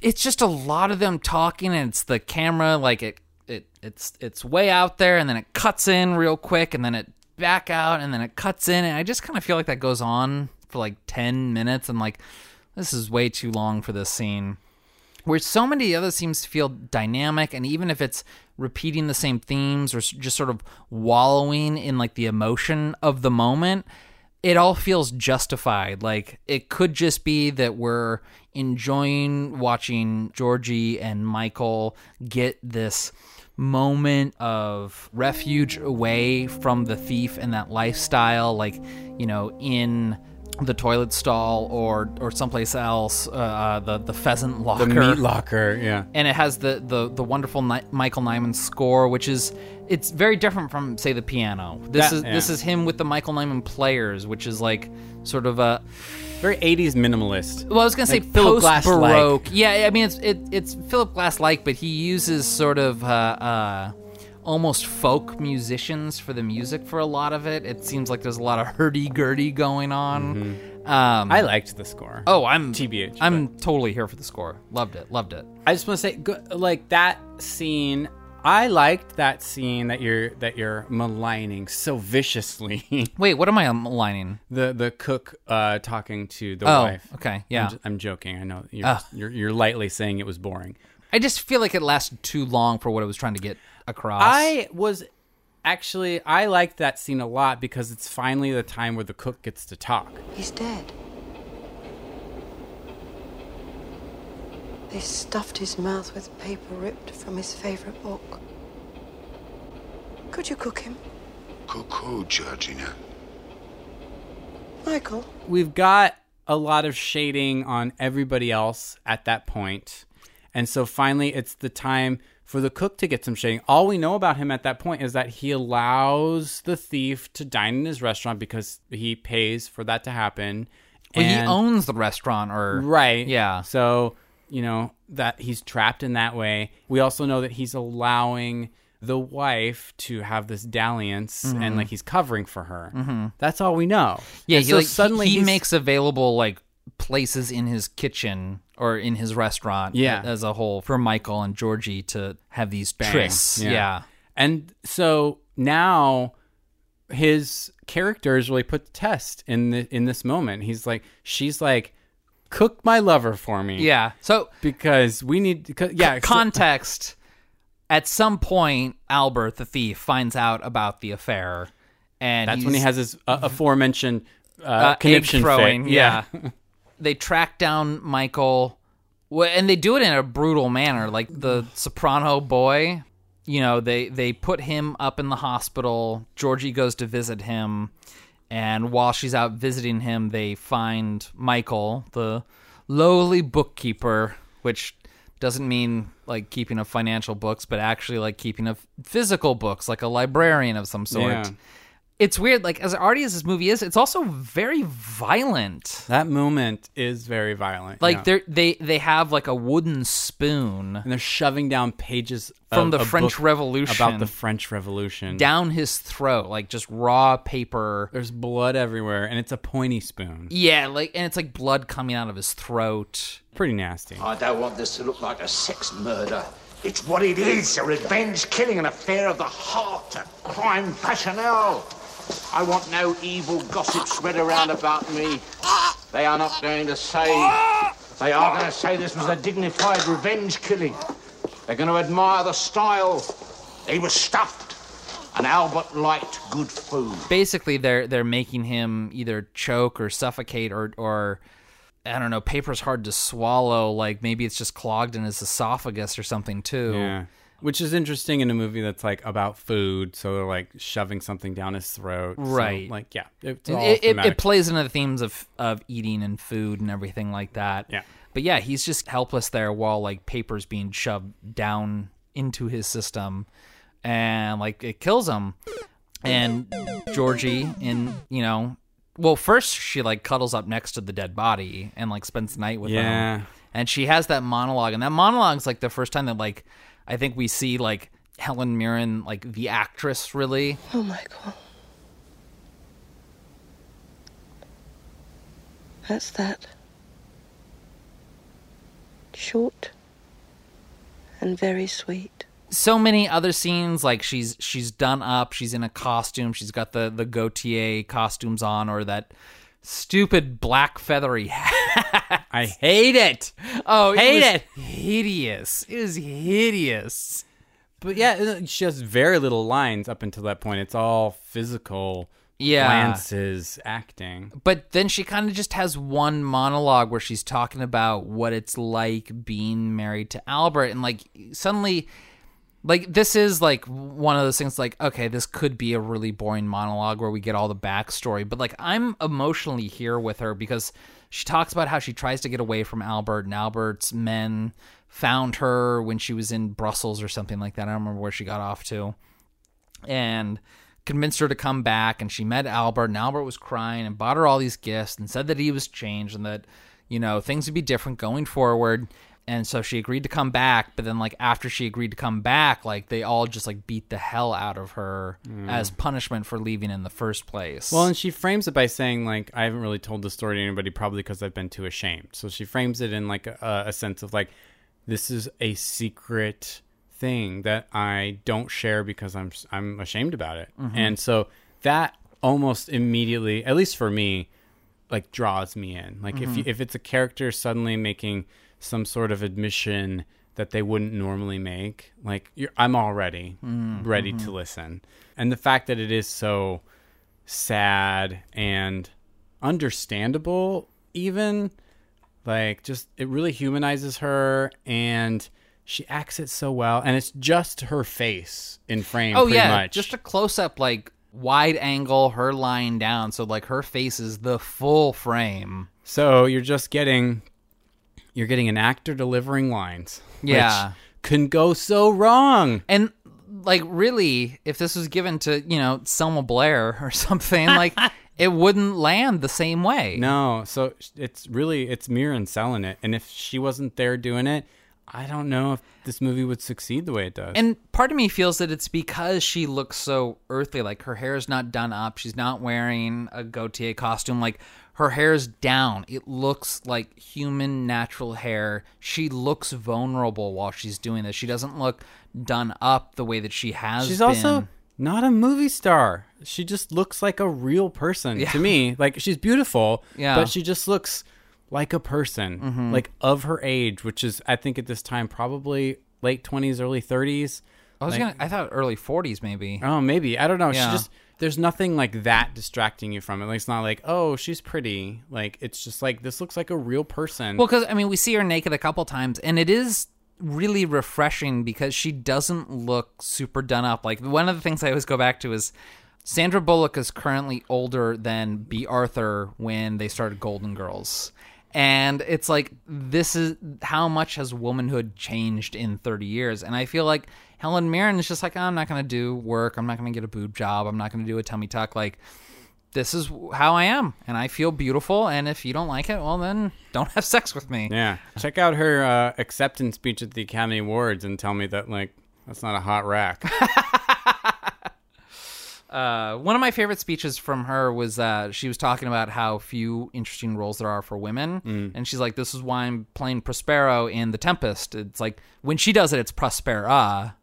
It's just a lot of them talking and it's the camera like it it it's it's way out there and then it cuts in real quick and then it back out and then it cuts in and I just kind of feel like that goes on for like 10 minutes and like this is way too long for this scene. Where so many other to feel dynamic and even if it's repeating the same themes or just sort of wallowing in like the emotion of the moment, it all feels justified. Like it could just be that we're enjoying watching Georgie and Michael get this moment of refuge away from the thief and that lifestyle, like, you know, in the toilet stall or or someplace else, uh, uh, the the pheasant locker, The meat locker, yeah. and it has the the the wonderful Ni- Michael Nyman score, which is it's very different from say the piano. This That- is this is him with the Michael Nyman players, which is like sort of a very 80s minimalist. Well, I was gonna say Like Philip Glass-like. baroque. Yeah, I mean it's it, it's Philip Glass like, but he uses sort of uh, uh, almost folk musicians for the music for a lot of it. It seems like there's a lot of hurdy gurdy going on. Um, Mm-hmm. I liked the score. Oh, I'm TBH. I'm totally here for the score. Loved it. Loved it. I just want to say, like that scene. I liked that scene that you're that you're maligning so viciously. Wait, what am I maligning? The the cook uh, talking to the Oh, wife. okay, yeah. I'm, I'm joking. I know you're, you're you're lightly saying it was boring. I just feel like it lasted too long for what it was trying to get across. I was actually I liked that scene a lot because it's finally the time where the cook gets to talk. He's dead. They stuffed his mouth with paper ripped from his favorite book. Could you cook him? Cook who, Georgina? Michael? We've got a lot of shading on everybody else at that point. And so finally it's the time for the cook to get some shading. All we know about him at that point is that he allows the thief to dine in his restaurant because he pays for that to happen. Well, he owns the restaurant, or Right. Yeah. So, you know, that he's trapped in that way. We also know that he's allowing the wife to have this dalliance Mhm. and like he's covering for her. Mhm. That's all we know. Yeah, And he, so like, suddenly he, he makes available like places in his kitchen or in his restaurant Yeah. as a whole for Michael and Georgie to have these Bang. trysts. Yeah. And so now his character is really put to test in the, in this moment. He's like, she's like, cook my lover for me. Yeah. So because we need, because, yeah, context. At some point, Albert the thief finds out about the affair, and that's when he has his uh, aforementioned uh, uh, egg throwing. fit. Yeah, they track down Michael, and they do it in a brutal manner, like the Soprano boy. You know, they they put him up in the hospital. Georgie goes to visit him, and while she's out visiting him, they find Michael, the lowly bookkeeper, which doesn't mean like keeping of financial books, but actually like keeping of physical books, like a librarian of some sort. Yeah. It's weird, like as arty as this movie is, it's also very violent. That moment is very violent. Like yeah. they're they they have like a wooden spoon and they're shoving down pages from of the a French book Revolution about the French Revolution down his throat, like just raw paper. There's blood everywhere, and it's a pointy spoon. Yeah, like and it's like blood coming out of his throat. Pretty nasty. I don't want this to look like a sex murder. It's what it is a revenge killing, an affair of the heart, a crime passionnel. I want no evil gossip spread around about me. They are not going to say. They are going to say this was a dignified revenge killing. They're going to admire the style. He was stuffed, and Albert liked good food. Basically, they're they're making him either choke or suffocate or or I don't know. Paper's hard to swallow. Like maybe it's just clogged in his esophagus or something too. Yeah. Which is interesting in a movie that's like about food, so they're like shoving something down his throat. So, Right. like yeah, it's It, all it, it, it plays into the themes of of eating and food and everything like that. Yeah. But yeah, he's just helpless there while like paper's being shoved down into his system, and like it kills him. And Georgie, in you know, well, first she like cuddles up next to the dead body and like spends the night with Yeah. him. And she has that monologue, and that monologue's like the first time that like I think we see like Helen Mirren, like the actress, really. Oh, Michael. That's that. Short and very sweet. so many other scenes like she's she's done up she's in a costume she's got the the Gaultier costumes on or that stupid black feathery hat I hate it. oh Hate it, it. hideous it was hideous But yeah, she has very little lines up until that point. It's all physical Yeah. glances, acting. but then she kind of just has one monologue where she's talking about what it's like being married to Albert and like suddenly like this is like one of those things like okay this could be a really boring monologue where we get all the backstory but like i'm emotionally here with her because she talks about how she tries to get away from albert and albert's men found her when she was in brussels or something like that. I don't remember where she got off to. And convinced her to come back and she met albert and albert was crying and bought her all these gifts and said that he was changed and that you know things would be different going forward and so she agreed to come back but then like after she agreed to come back like they all just like beat the hell out of her Mm. as punishment for leaving in the first place Well, and she frames it by saying like I haven't really told the story to anybody, probably because I've been too ashamed. So she frames it in like a, a sense of like this is a secret thing that I don't share because I'm I'm ashamed about it, Mhm. and so that almost immediately, at least for me, like draws me in. Like if you, if it's a character suddenly making some sort of admission that they wouldn't normally make, like you're, I'm already Mm, ready mhm. to listen. And the fact that it is so sad and understandable, even like just it really humanizes her and she acts it so well. And it's just her face in frame oh pretty yeah. much. Just a close-up like wide angle her lying down. So like her face is the full frame. So you're just getting you're getting an actor delivering lines. Yeah. Which can go so wrong. And like really, if this was given to, you know, Selma Blair or something, like it wouldn't land the same way. No, so it's really it's Mirren selling it. And if she wasn't there doing it, I don't know if this movie would succeed the way it does. And part of me feels that it's because she looks so earthly. Like her hair is not done up. She's not wearing a Gaultier costume. Like her hair's down. It looks like human natural hair. She looks vulnerable while she's doing this. She doesn't look done up the way that she has She's been. also not a movie star. She just looks like a real person Yeah. to me. Like she's beautiful, Yeah. but she just looks like a person, Mhm. like of her age, which is I think at this time probably late twenties, early thirties. I was Like- gonna. I thought early forties maybe. Oh, maybe I don't know. Yeah. She just there's nothing like that distracting you from it. Like it's not like oh she's pretty. Like it's just like this looks like a real person. Well, because I mean, we see her naked a couple times, and it is really refreshing because she doesn't look super done up. Like one of the things I always go back to is Sandra Bullock is currently older than Bea Arthur when they started Golden Girls. And it's like this is how much has womanhood changed in 30 years. And I feel like Helen Mirren is just like, "Oh, I'm not going to do work. I'm not going to get a boob job. I'm not going to do a tummy tuck. Like, this is how I am, and I feel beautiful. And if you don't like it, well, then don't have sex with me. yeah, check out her uh, acceptance speech at the Academy Awards and tell me that like that's not a hot rack. Uh, one of my favorite speeches from her was uh, she was talking about how few interesting roles there are for women, Mm. and she's like, "This is why I'm playing Prospero in The Tempest." It's like when she does it, it's Prospera,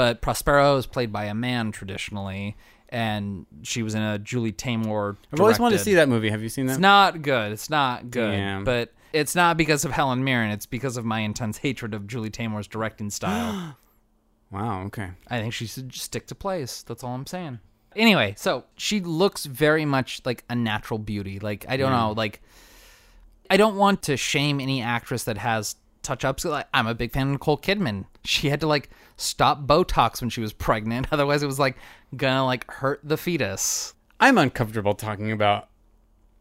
but Prospero is played by a man traditionally, and she was in a Julie Taymor. I've always wanted to see that movie. Have you seen that? It's not good. It's not good. But it's not because of Helen Mirren. It's because of my intense hatred of Julie Taymor's directing style. wow. Okay. I think she should just stick to plays. That's all I'm saying. Anyway, so she looks very much like a natural beauty. Like I don't Yeah. know, like I don't want to shame any actress that has touch ups. Like, I'm a big fan of Nicole Kidman. She had to like stop Botox when she was pregnant, otherwise it was like gonna like hurt the fetus. I'm uncomfortable talking about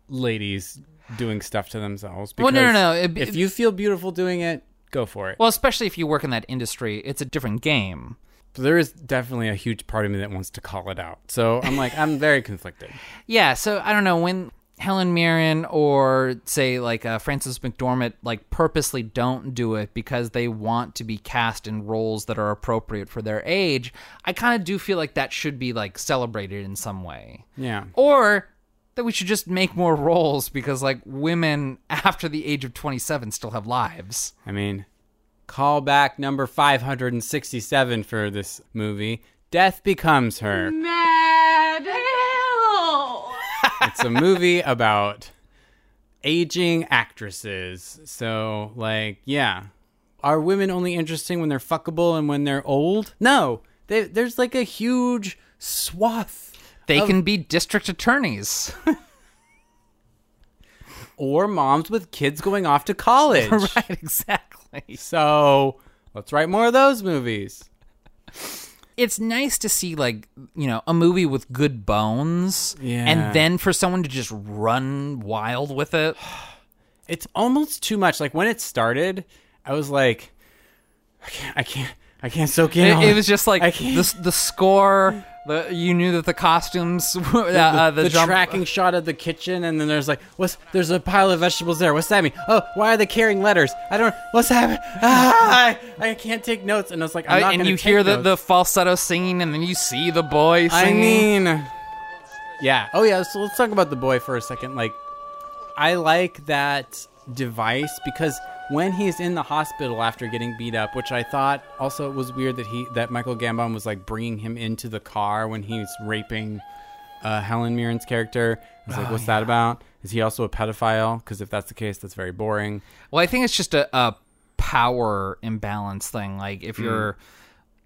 ladies doing stuff to themselves. Well, no, no, no, it- if it- you feel beautiful doing it, go for it. Well, especially if you work in that industry, it's a different game. So there is definitely a huge part of me that wants to call it out. So I'm like, I'm very conflicted. Yeah, so I don't know when Helen Mirren or say like uh, Frances McDormand like purposely don't do it because they want to be cast in roles that are appropriate for their age. I kind of do feel like that should be like celebrated in some way. Yeah. Or that we should just make more roles because like women after the age of 27 still have lives. I mean, call back number 567 for this movie Death Becomes Her. Mad Hill. It's a movie about aging actresses. So, like, yeah. Are women only interesting when they're fuckable and when they're old? No. They, there's like a huge swath. They of- can be district attorneys. or moms with kids going off to college. right, exactly. So, let's write more of those movies. It's nice to see like you know a movie with good bones Yeah. and then for someone to just run wild with it It's almost too much. Like when it started, I was like, I can't, I can't, I can't soak in. it, all it was just like I can't. the, the score The, you knew that the costumes, uh, the, uh, the, tracking shot of the kitchen, and then there's like, what's there's a pile of vegetables there. What's that mean? Oh, why are they carrying letters? I don't. What's happening? Ah, I, I can't take notes. And I was like, I'm Uh, and you take hear the, notes. the falsetto singing, and then you see the boy Singing. I mean, yeah. Oh yeah. So let's talk about the boy for a second. Like, I like that device because when he's in the hospital after getting beat up, which I thought also it was weird that he that Michael Gambon was like bringing him into the car when he's raping uh, Helen Mirren's character. I was like, Oh, what's that about? Is he also a pedophile? Because if that's the case, that's very boring. Well, I think it's just a, a power imbalance thing. Like if Mm. you're,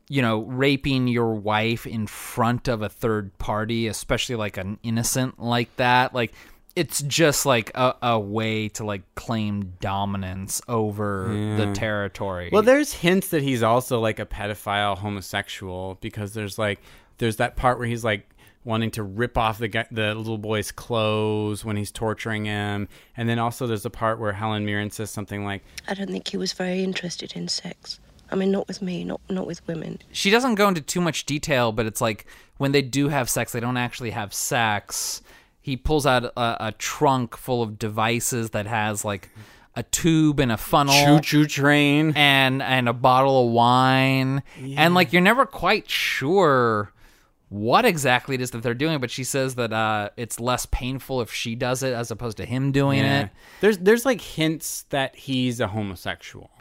you know, raping your wife in front of a third party, especially like an innocent like that, like it's just like a, a way to like claim dominance over the territory. Well, there's hints that he's also like a pedophile homosexual because there's like there's that part where he's like wanting to rip off the guy, the little boy's clothes when he's torturing him, and then also there's a part where Helen Mirren says something like, I don't think he was very interested in sex. I mean, not with me, not not with women. she doesn't go into too much detail, but it's like when they do have sex, they don't actually have sex. He pulls out a, a trunk full of devices that has like a tube and a funnel, Choo-choo train, and and a bottle of wine, and like you're never quite sure what exactly it is that they're doing. But she says that uh, it's less painful if she does it as opposed to him doing Yeah. it. There's there's like hints that he's a homosexual.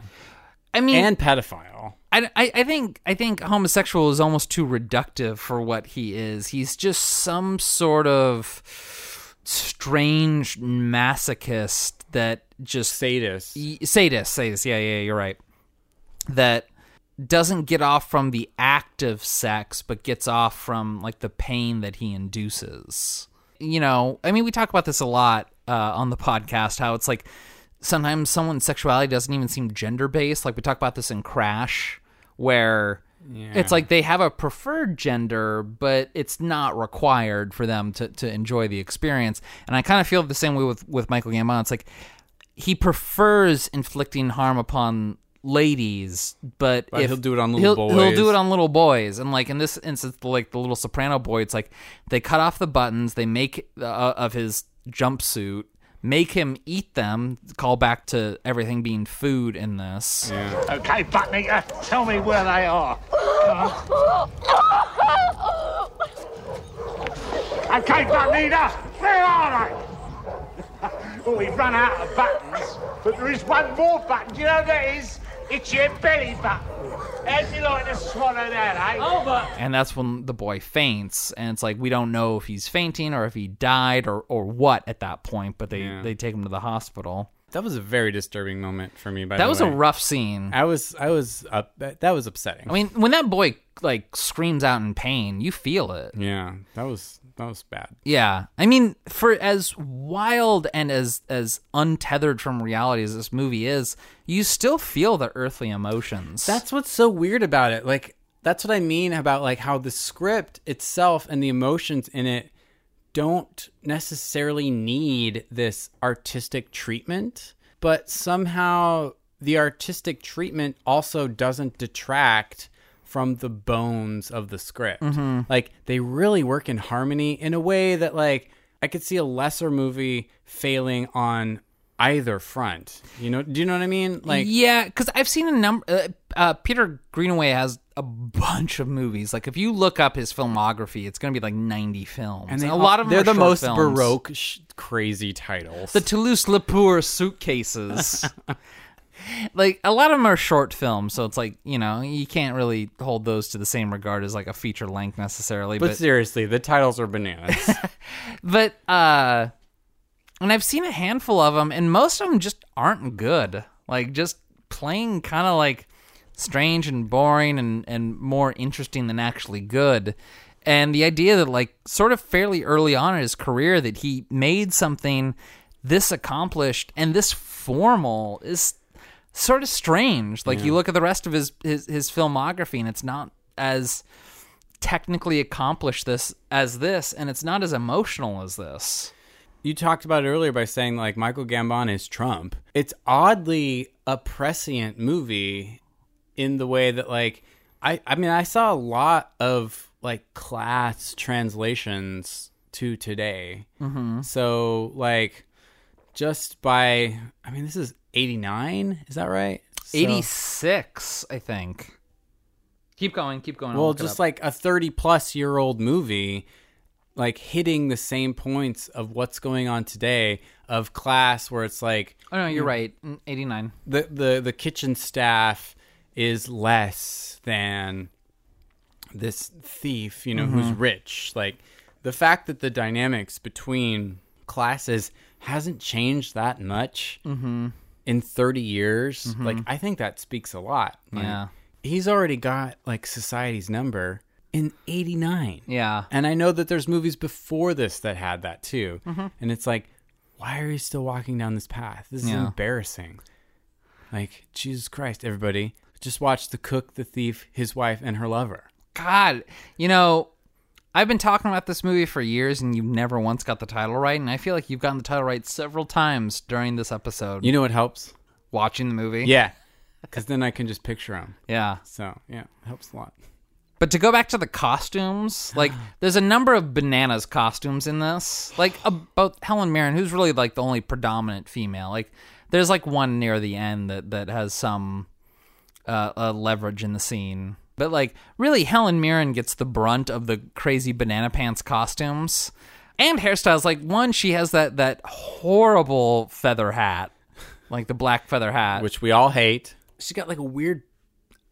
I mean, and pedophile. I, I, I think I think homosexual is almost too reductive for what he is. He's just some sort of strange masochist that just sadist. sadist, sadist. Yeah, yeah, you're right. That doesn't get off from the act of sex, but gets off from like the pain that he induces. You know, I mean, we talk about this a lot uh, on the podcast. How it's like sometimes someone's sexuality doesn't even seem gender based. Like we talk about this in Crash, where it's like they have a preferred gender, but it's not required for them to, to enjoy the experience. And I kind of feel the same way with, with Michael Gambon. It's like he prefers inflicting harm upon ladies, but, But if he'll do it on little he'll, He'll do boys. it on little boys, and like in this instance, like the little soprano boy, it's like they cut off the buttons, they make uh, of his jumpsuit, make him eat them. Call back to everything being food in this. Okay, butt eater, tell me where they are. Okay, butt eater, where are they? well, oh, we've run out of buttons, but there is one more button. Do you know what that is? It's your belly button. How'd you like to swallow that, eh? Oh, but... and that's when the boy faints and it's like we don't know if he's fainting or if he died or, or what at that point but they, they take him to the hospital That was a very disturbing moment for me. By the way. that the was a rough scene I was I was up. That, that was upsetting. i mean when that boy like screams out in pain you feel it yeah, that was that was bad. yeah i mean for as wild and as as untethered from reality as this movie is you still feel the earthly emotions That's what's so weird about it. Like that's what I mean about like how the script itself and the emotions in it don't necessarily need this artistic treatment, but somehow the artistic treatment also doesn't detract from the bones of the script. Mhm. Like they really work in harmony in a way that like I could see a lesser movie failing on either front. You know, do you know what I mean? Like yeah, because I've seen a number. Uh, uh, Peter Greenaway has a bunch of movies. Like if you look up his filmography, it's going to be like ninety films, and they a lot of them they're are the most films. baroque sh- crazy titles. The Tulse Luper suitcases. like a lot of them are short films, so it's like you know you can't really hold those to the same regard as like a feature length necessarily. but, But seriously, the titles are bananas. but uh and I've seen a handful of them and most of them just aren't good. Like just plain kind of like strange and boring and and more interesting than actually good. And the idea that like sort of fairly early on in his career that he made something this accomplished and this formal is sort of strange. Like you look at the rest of his his his filmography and it's not as technically accomplished this as this and it's not as emotional as this. you talked about it earlier by saying like Michael Gambon is Trump. It's oddly a prescient movie in the way that like I I mean I saw a lot of like class translations to today. Mhm. So like just by I mean this is 89, is that right? So- 86, I think. Keep going, keep going. Well, just like a 30 plus year old movie, like hitting the same points of what's going on today of class, where it's like, Oh no, you you're right. Mm, 89. The the the kitchen staff is less than this thief, you know, who's Mhm. rich. Like the fact that the dynamics between classes hasn't changed that much Mhm. in 30 years. Mhm. Like I think that speaks a lot. Like, Yeah. He's already got like society's number in 89. Yeah. And I know that there's movies before this that had that too. Mhm. And it's like why are you still walking down this path? This is Yeah. embarrassing. Like Jesus Christ, everybody, just watch The Cook, The Thief, His Wife and Her Lover. God, you know, I've been talking about this movie for years, and you've never once got the title right. And I feel like you've gotten the title right several times during this episode. You know what helps? Watching the movie. Yeah. Cuz then I can just picture them. Yeah. So, yeah, it helps a lot. But to go back to the costumes, like there's a number of bananas costumes in this. Like about Helen Mirren, who's really like the only predominant female. Like there's like one near the end that that has some uh, uh leverage in the scene. But like really Helen Mirren gets the brunt of the crazy banana pants costumes and hairstyles. Like one she has that that horrible feather hat. Like the black feather hat. Which we all hate. She's got like a weird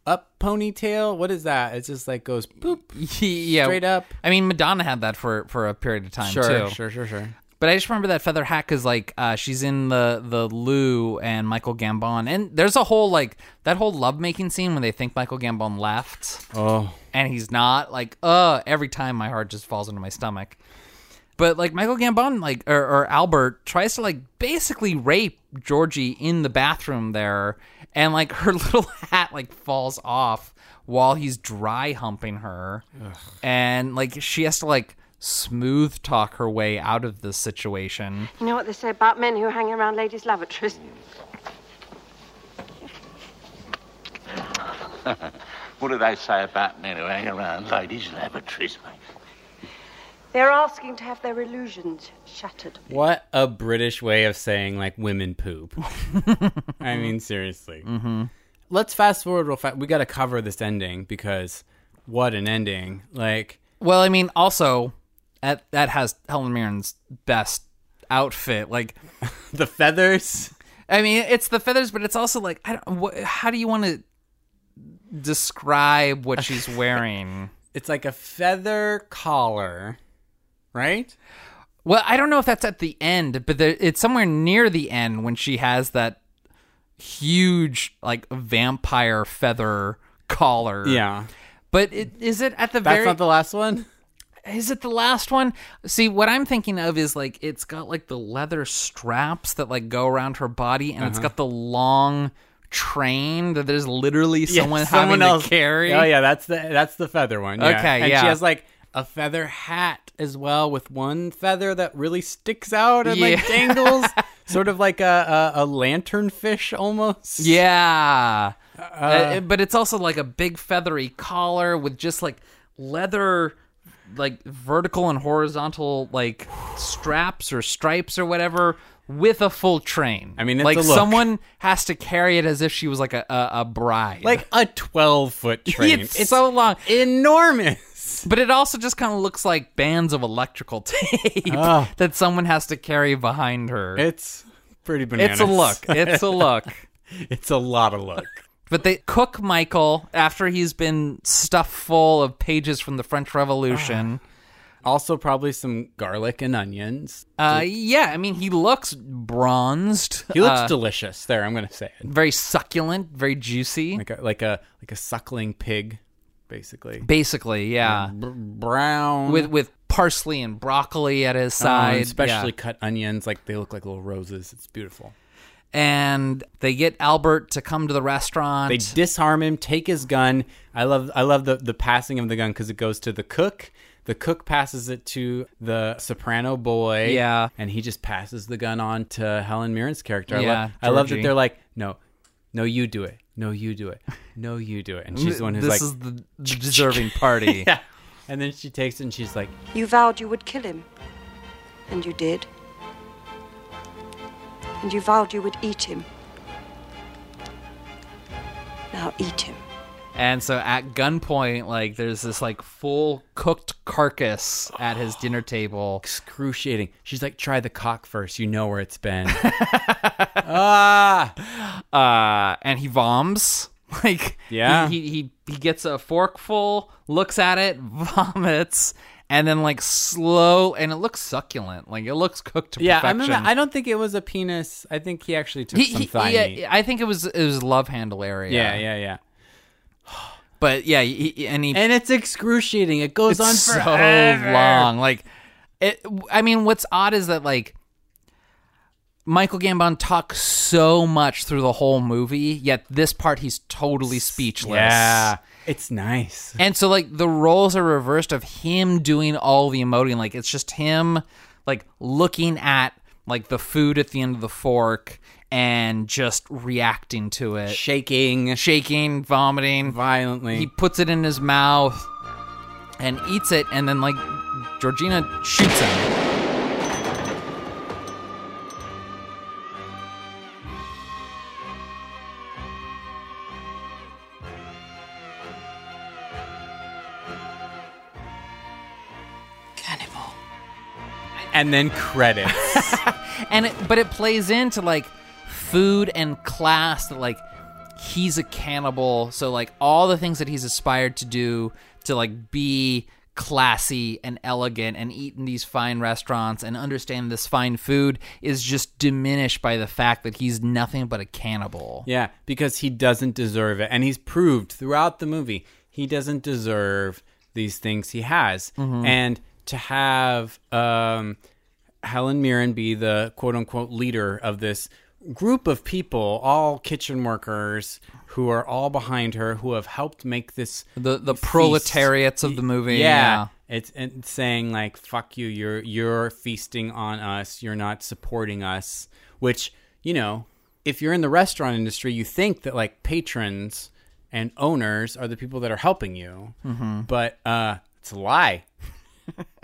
up ponytail. What is that? It just like goes poop yeah, straight up. I mean, Madonna had that for for a period of time Sure, too. sure, sure, sure. But I just remember that feather hat because like uh, she's in the the loo and Michael Gambon, and there's a whole like that whole lovemaking scene when they think Michael Gambon left, Oh. and he's not. Like, uh, every time my heart just falls into my stomach. But like Michael Gambon, like or, or Albert tries to like basically rape Georgie in the bathroom there, and like her little hat like falls off while he's dry humping her, and like she has to like smooth talk her way out of this situation. You know what they say about men who hang around ladies' lavatories? what do they say about men who hang around ladies' lavatories, mate? They're asking to have their illusions shattered. What a British way of saying like women poop. I mean, seriously. Mm-hmm. Let's fast forward real fast. We got to cover this ending because what an ending! Like, Well, I mean, also that that has Helen Mirren's best outfit. Like the feathers. I mean, it's the feathers, but it's also like I don't. What, how do you want to describe what she's wearing? it's like a feather collar, right? Well, I don't know if that's at the end, but there, it's somewhere near the end when she has that huge like vampire feather collar. Yeah. But it, is it at the That's very? That's not the last one. Is it the last one? See, what I'm thinking of is like it's got like the leather straps that like go around her body, and it's Uh-huh. got the long train that there's literally Yeah, someone, someone having else to carry. Oh yeah, that's the that's the feather one. Yeah. Okay, and yeah. she has like a feather hat as well with one feather that really sticks out and like dangles, sort of like a a, a lantern fish almost. Yeah. Uh, Uh, but it's also like a big feathery collar with just like leather like vertical and horizontal like straps or stripes or whatever with a full train. I mean, it's like a look. someone has to carry it as if she was like a a, a bride. Like a twelve foot train. It's, so long, enormous. But it also just kind of looks like bands of electrical tape Oh. that someone has to carry behind her. It's pretty bananas. It's a look. It's a look. it's a lot of look. But they cook Michael after he's been stuffed full of pages from the French Revolution. Also, probably some garlic and onions. Uh, yeah, I mean, he looks bronzed. He looks uh, delicious. There, I'm gonna say it. very succulent, very juicy. Like a like a like a suckling pig, basically. Basically, yeah. B- brown With with parsley and broccoli at his Oh, side, and specially yeah. cut onions. Like they look like little roses. It's beautiful. And they get Albert to come to the restaurant. They disarm him, take his gun. I love I love the the passing of the gun because it goes to the cook. The cook passes it to the soprano boy. Yeah. and he just passes the gun on to Helen Mirren's character. I Yeah, love, I love that they're like, no, no, you do it. No, you do it. No, you do it. And she's the one who's this like, is the deserving party. yeah. And then she takes it and she's like, You vowed you would kill him. And you did. And you vowed you would eat him. Now eat him. And so at gunpoint, like there's this like full cooked carcass at his dinner table. excruciating. She's like, try the cock first. You know where it's been. ah. Uh, and he voms. Like Yeah. he, he he he gets a forkful, looks at it, vomits, and then like slow, and it looks succulent. Like it looks cooked to Yeah, I, perfection. remember, I don't think it was a penis. I think he actually took He- some he- thigh yeah, meat. I think it was it was love handle area. Yeah, yeah, yeah. But yeah, he, he- and he And it's excruciating. It goes on so long. Like it. I mean, what's odd is that like Michael Gambon talks so much through the whole movie, yet this part he's totally speechless. Yeah, it's nice. And so like the roles are reversed of him doing all the emoting. Like it's just him like looking at like the food at the end of the fork and just reacting to it. Shaking. Shaking, vomiting. Violently. He puts it in his mouth and eats it and then like Georgina shoots him. And then credits. and it, but it plays into like food and class that like he's a cannibal so like all the things that he's aspired to do to like be classy and elegant and eat in these fine restaurants and understand this fine food is just diminished by the fact that he's nothing but a cannibal yeah, because he doesn't deserve it. And he's proved throughout the movie he doesn't deserve these things he has. Mhm. And to have um, Helen Mirren be the quote unquote leader of this group of people, all kitchen workers who are all behind her, who have helped make this the the feast. proletariats of the movie Yeah. It's, it's saying like fuck you you're you're feasting on us you're not supporting us which you know if you're in the restaurant industry you think that like patrons and owners are the people that are helping you Mhm. but uh it's a lie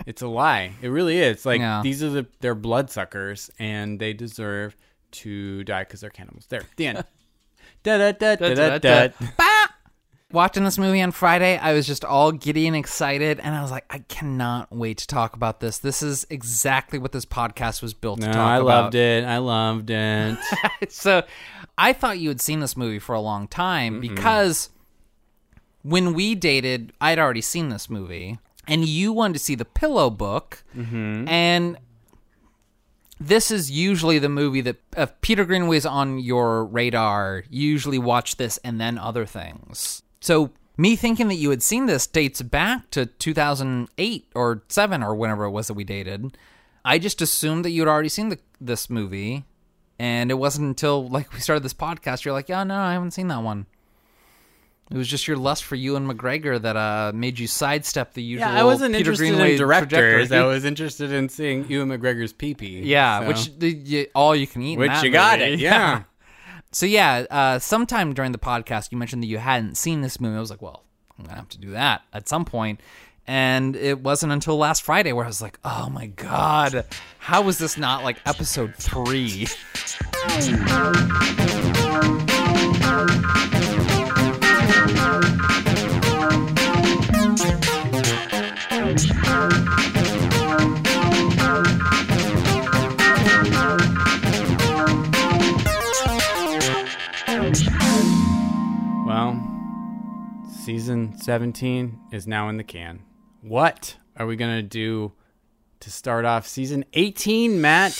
it's a lie. It really is. Like Yeah. these are the they're bloodsuckers and they deserve to die because they're cannibals. There the end. Da da da da da da. Watching this movie on Friday, I was just all giddy and excited, and I was like, I cannot wait to talk about this. This is exactly what this podcast was built to no talk i about. loved it. I loved it. So I thought you had seen this movie for a long time Mm-mm. because when we dated, I'd already seen this movie, and you wanted to see the Pillow Book, Mhm. and this is usually the movie that if Peter Greenaway's on your radar, you usually watch this and then other things. So me thinking that you had seen this dates back to 2008 or 7 or whenever it was that we dated. I just assumed that you'd already seen the, this movie and it wasn't until like we started this podcast you're like, "Yeah, no, I haven't seen that one." It was just your lust for Ewan McGregor that uh, made you sidestep the usual. Yeah, I wasn't Peter interested Greenaway in directors. trajectory. I was interested in seeing Ewan McGregor's pee pee. Yeah, which the, you, all you can eat. Which you got it, yeah. So yeah, uh, sometime during the podcast, you mentioned that you hadn't seen this movie. I was like, well, I'm gonna have to do that at some point. And it wasn't until last Friday where I was like, oh my god, how was this not like episode three? Well, season 17 is now in the can. What are we going to do to start off season 18, Matt?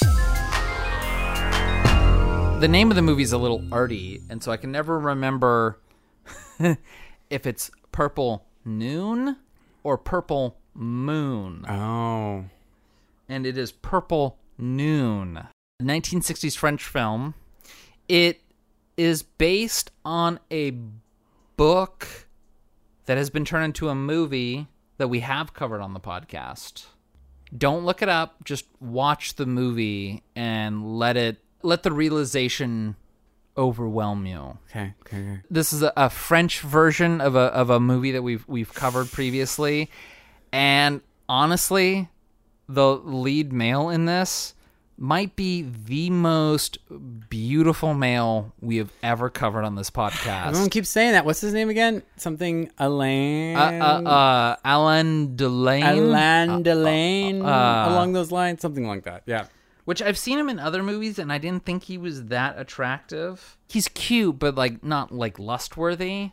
The name of the movie is a little arty, and so I can never remember if it's Purple Noon or Purple Moon. Oh. And it is Purple Noon, 1960s French film. It is based on a book that has been turned into a movie that we have covered on the podcast. Don't look it up, just watch the movie and let it let the realization overwhelm you. Okay, okay, okay. This is a, a French version of a of a movie that we've we've covered previously, And honestly, the lead male in this might be the most beautiful male we have ever covered on this podcast. Everyone keeps saying that. What's his name again? Something Elaine. Uh, uh, uh, Alan Delane. Alan Delane. uh, along those lines, something like that. Yeah. Which I've seen him in other movies, and I didn't think he was that attractive. He's cute, but like not like lust worthy.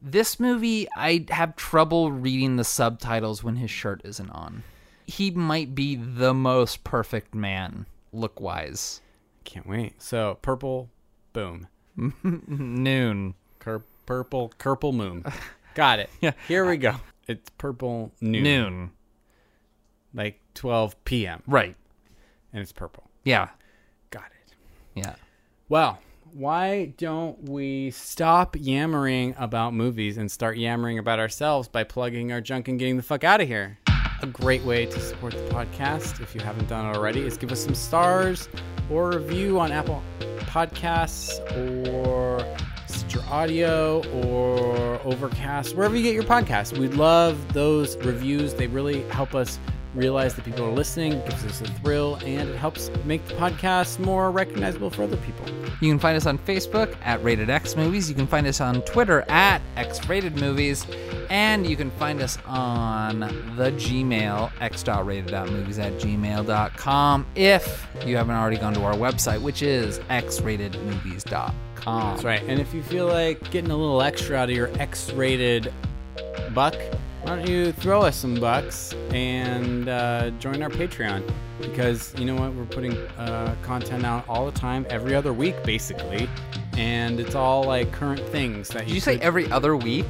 This movie, I have trouble reading the subtitles when his shirt isn't on. He might be the most perfect man, look wise. Can't wait. So purple, boom. Noon. Cur- purple, purple moon. Got it. Yeah. Here we go. It's purple noon. Noon. Like 12 p.m. Right. And it's purple. Yeah. Got it. Yeah. Well, why don't we stop yammering about movies and start yammering about ourselves by plugging our junk and getting the fuck out of here? A great way to support the podcast, if you haven't done it already, is give us some stars or a review on Apple Podcasts or Stitcher Audio or Overcast, wherever you get your podcasts. We love those reviews. They really help us realize that people are listening, gives us a thrill, and it helps make the podcast more recognizable for other people. You can find us on Facebook at Rated X Movies. You can find us on Twitter at X Rated Movies. And you can find us on the Gmail, x.rated.movies at gmail.com if you haven't already gone to our website, which is xratedmovies.com. That's right. And if you feel like getting a little extra out of your X rated buck, why don't you throw us some bucks and uh, join our Patreon? Because you know what? We're putting uh, content out all the time, every other week, basically. And it's all like current things that Did you say could- every other week?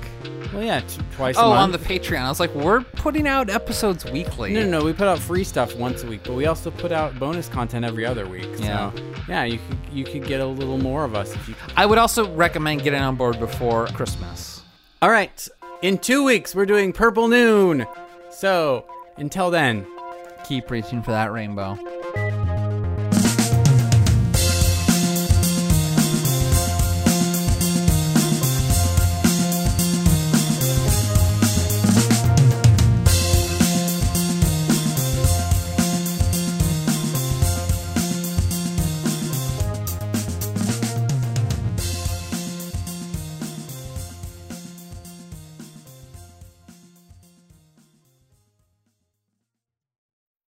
Well, yeah, t- twice a Oh, month. on the Patreon. I was like, we're putting out episodes weekly. No, no, no. We put out free stuff once a week, but we also put out bonus content every other week. Yeah. So, yeah, you could you could get a little more of us if you. I would also recommend getting on board before Christmas. All right. In two weeks, we're doing Purple Noon. So until then, keep reaching for that rainbow.